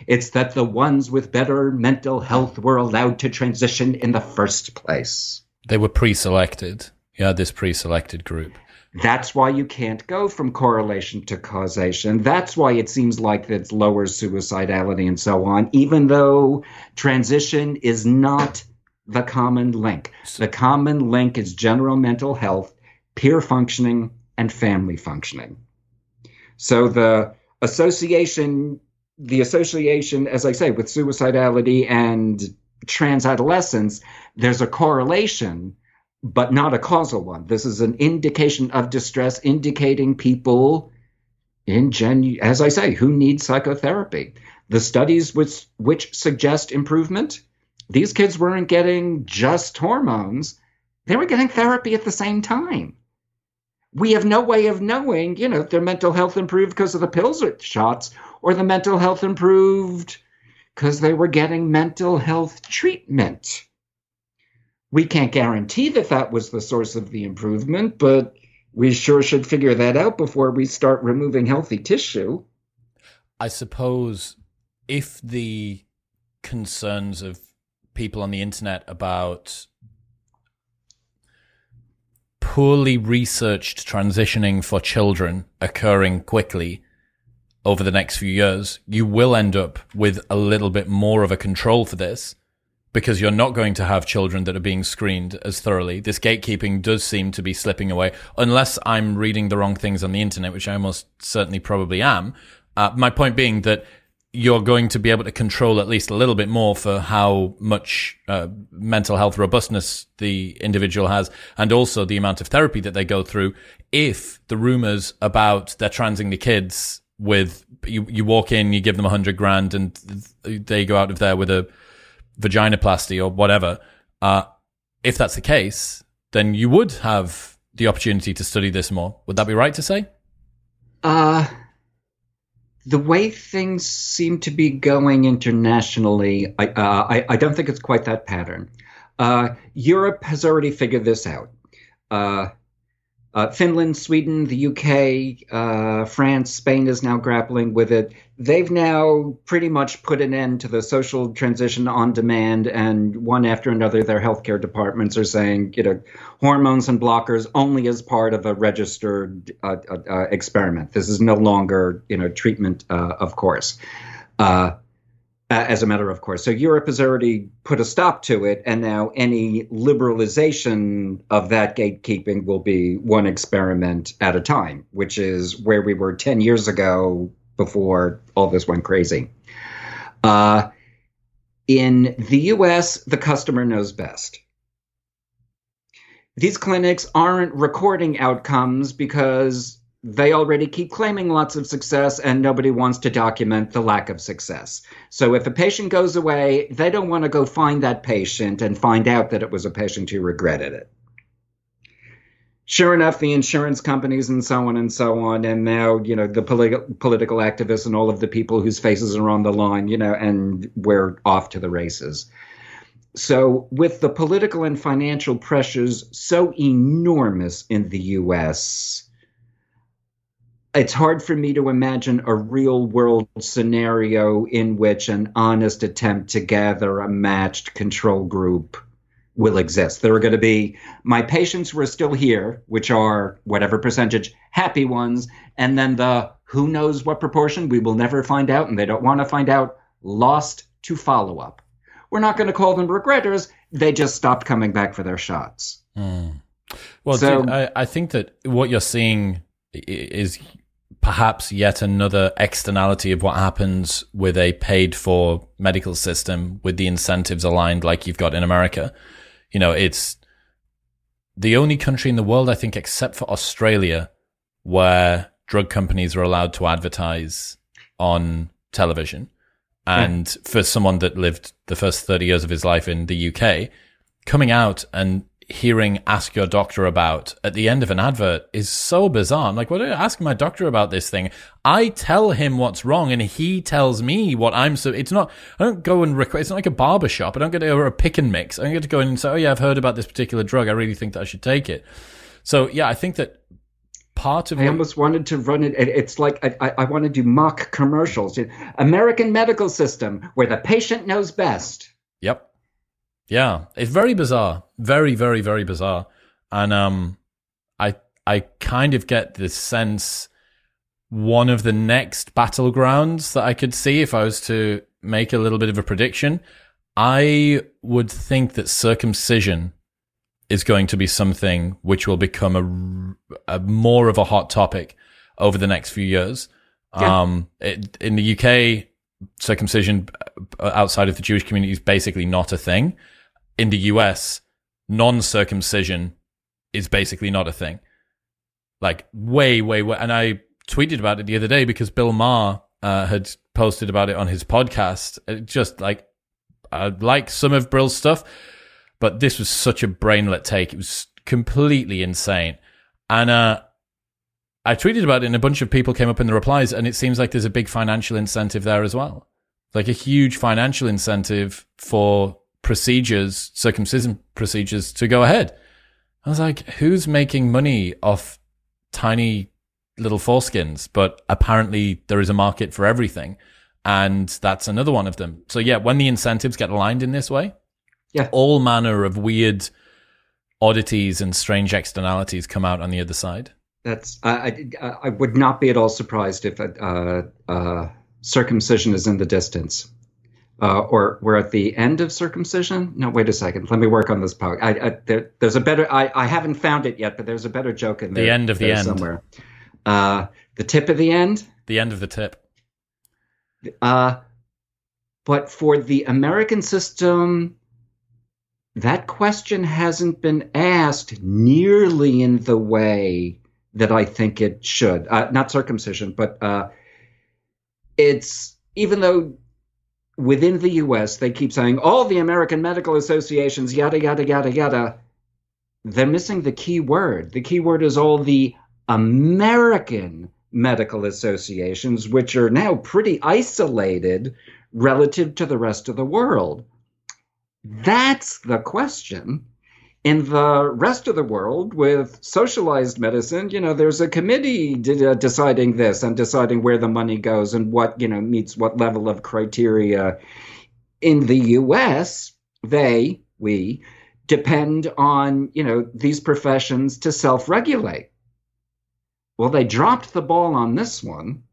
It's that the ones with better mental health were allowed to transition in the first place. They were pre-selected. Yeah, this pre-selected group. That's why you can't go from correlation to causation. That's why it seems like it lowers suicidality and so on, even though transition is not the common link. The common link is general mental health, peer functioning, and family functioning. So the association, the association, as I say, with suicidality and trans adolescence, there's a correlation but not a causal one. This is an indication of distress, indicating people in gen, as I say, who need psychotherapy. The studies which which suggest improvement, these kids weren't getting just hormones; they were getting therapy at the same time. We have no way of knowing, you know, if their mental health improved because of the pills or shots, or the mental health improved because they were getting mental health treatment we can't guarantee that that was the source of the improvement, but we sure should figure that out before we start removing healthy tissue. I suppose if the concerns of people on the internet about poorly researched transitioning for children occurring quickly over the next few years, you will end up with a little bit more of a control for this because you're not going to have children that are being screened as thoroughly. This gatekeeping does seem to be slipping away, unless I'm reading the wrong things on the internet, which I almost certainly probably am. Uh, my point being that you're going to be able to control at least a little bit more for how much uh, mental health robustness the individual has and also the amount of therapy that they go through if the rumors about they're transing the kids with you you walk in you give them a hundred grand and they go out of there with a vaginoplasty or whatever, uh, if that's the case, then you would have the opportunity to study this more. Would that be right to say? Uh, the way things seem to be going internationally, I, uh, I, I, don't think it's quite that pattern. Uh, Europe has already figured this out. Uh, Finland, Sweden, the UK, uh, France, Spain is now grappling with it. They've now pretty much put an end to the social transition on demand, and one after another, their healthcare departments are saying, you know, hormones and blockers only as part of a registered uh, uh, uh experiment. This is no longer, you know, treatment, uh, of course as a matter of course. So Europe has already put a stop to it, and now any liberalization of that gatekeeping will be one experiment at a time, which is where we were 10 years ago before all this went crazy. Uh, in the US, the customer knows best. These clinics aren't recording outcomes because they already keep claiming lots of success and nobody wants to document the lack of success. So if a patient goes away, they don't want to go find that patient and find out that it was a patient who regretted it. Sure enough, the insurance companies and so on and so on, and now, you know, the politi- political activists and all of the people whose faces are on the line, you know, and we're off to the races. So, with the political and financial pressures so enormous in the US, it's hard for me to imagine a real world scenario in which an honest attempt to gather a matched control group will exist. There are going to be my patients who are still here, which are whatever percentage happy ones, and then the who knows what proportion we will never find out, and they don't want to find out, lost to follow up. We're not going to call them regretters. They just stopped coming back for their shots. Mm. Well, so, dude, I, I think that what you're seeing is perhaps yet another externality of what happens with a paid for medical system with the incentives aligned like you've got in America. You know, it's the only country in the world, I think, except for Australia, where drug companies are allowed to advertise on television. Hmm. And yeah. for someone that lived the first 30 years of his life in the UK, coming out and hearing ask your doctor about at the end of an advert is so bizarre. I'm like, what are you ask my doctor about this thing? I tell him what's wrong and he tells me what I'm so it's not I don't go and request it's not like a barber shop. I don't get to or a pick and mix. I don't get to go in and say, Oh yeah, I've heard about this particular drug. I really think that I should take it. So yeah, I think that part of I almost wanted to run it. It's like I, I want to do mock commercials. American medical system where the patient knows best. Yep. Yeah, it's very bizarre, very, very, very bizarre, and um, I I kind of get this sense one of the next battlegrounds that I could see if I was to make a little bit of a prediction. I would think that circumcision is going to be something which will become a, a more of a hot topic over the next few years. Yeah. Um, it, in the UK, circumcision uh, outside of the Jewish community is basically not a thing in the US, non circumcision is basically not a thing. Like way, way, way. And I tweeted about it the other day because Bill Maher uh, had posted about it on his podcast. It just like, I like some of Bill's stuff, but this was such a brainlet take. It was completely insane. And uh, I tweeted about it, and a bunch of people came up in the replies, and it seems like there's a big financial incentive there as well. Like a huge financial incentive for procedures, circumcision procedures to go ahead. I was like, who's making money off tiny little foreskins? But apparently there is a market for everything. And that's another one of them. So yeah, when the incentives get aligned in this way, yeah, all manner of weird oddities and strange externalities come out on the other side. That's I I, I would not be at all surprised if uh, uh, circumcision is in the distance uh, or we're at the end of circumcision. No, wait a second. Let me work on this part. I, I, there, there's a better. I, I haven't found it yet, but there's a better joke in there. The end of the end somewhere. Uh, the tip of the end. The end of the tip. Uh, but for the American system, that question hasn't been asked nearly in the way that I think it should. Uh, not circumcision, but uh, it's even though within the US, they keep saying all the American medical associations, yada, yada, yada, yada. They're missing the key word. The key word is all the American medical associations, which are now pretty isolated relative to the rest of the world. That's the question. In the rest of the world, with socialized medicine, you know, there's a committee de- uh, deciding this and deciding where the money goes and what, you know, meets what level of criteria. In the US, they, we, depend on, you know, these professions to self regulate. Well, they dropped the ball on this one,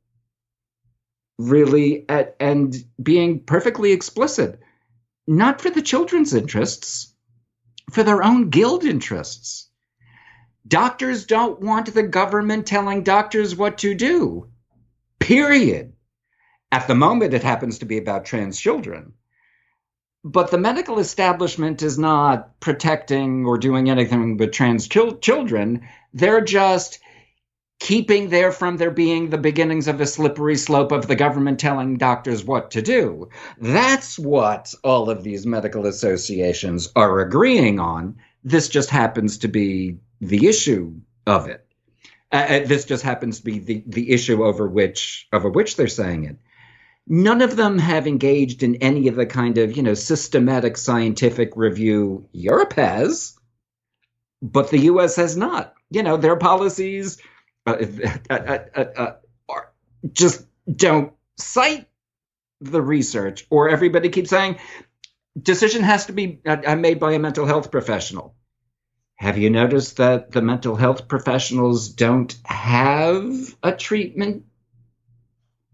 really, at, and being perfectly explicit, not for the children's interests for their own guild interests. Doctors don't want the government telling doctors what to do. Period. At the moment, it happens to be about trans children. But the medical establishment is not protecting or doing anything but trans children. They're just keeping there from there being the beginnings of a slippery slope of the government telling doctors what to do. That's what all of these medical associations are agreeing on. This just happens to be the issue of it. Uh, uh, this just happens to be the, the issue over which over which they're saying it. None of them have engaged in any of the kind of you know systematic scientific review Europe has, but the U.S. has not. You know their policies uh, uh, uh, just don't cite the research, or everybody keeps saying decision has to be made by a mental health professional. Have you noticed that the mental health professionals don't have a treatment?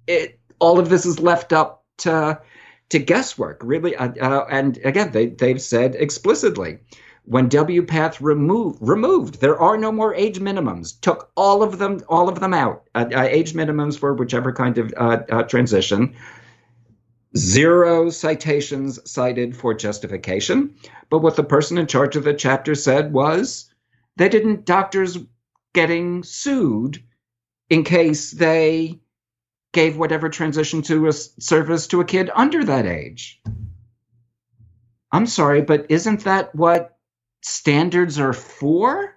It all of this is left up to to guesswork, really. Uh, uh, and again, they they've said explicitly when WPATH removed removed, there are no more age minimums. Took all of them all of them out. Uh, uh, age minimums for whichever kind of uh, uh, transition. Zero citations cited for justification. But what the person in charge of the chapter said was they didn't doctors getting sued in case they gave whatever transition to a service to a kid under that age. I'm sorry, but isn't that what standards are for.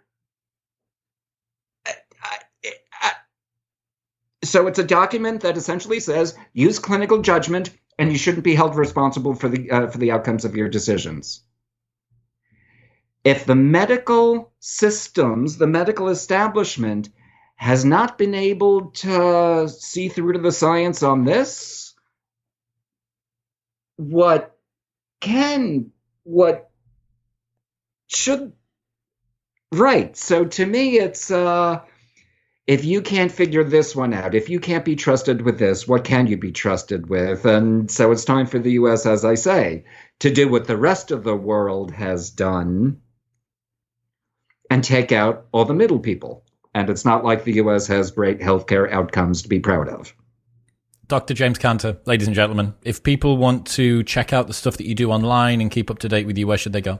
So it's a document that essentially says use clinical judgment, and you shouldn't be held responsible for the uh, for the outcomes of your decisions. If the medical systems, the medical establishment, has not been able to see through to the science on this, what can what should right. So to me, it's uh, if you can't figure this one out, if you can't be trusted with this, what can you be trusted with? And so it's time for the U.S., as I say, to do what the rest of the world has done and take out all the middle people. And it's not like the U.S. has great healthcare outcomes to be proud of. Dr. James Cantor, ladies and gentlemen, if people want to check out the stuff that you do online and keep up to date with you, where should they go?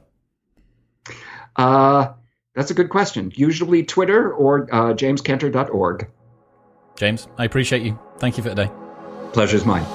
Uh, that's a good question. Usually Twitter or uh, jamescantor.org. James, I appreciate you. Thank you for today. Pleasure's mine.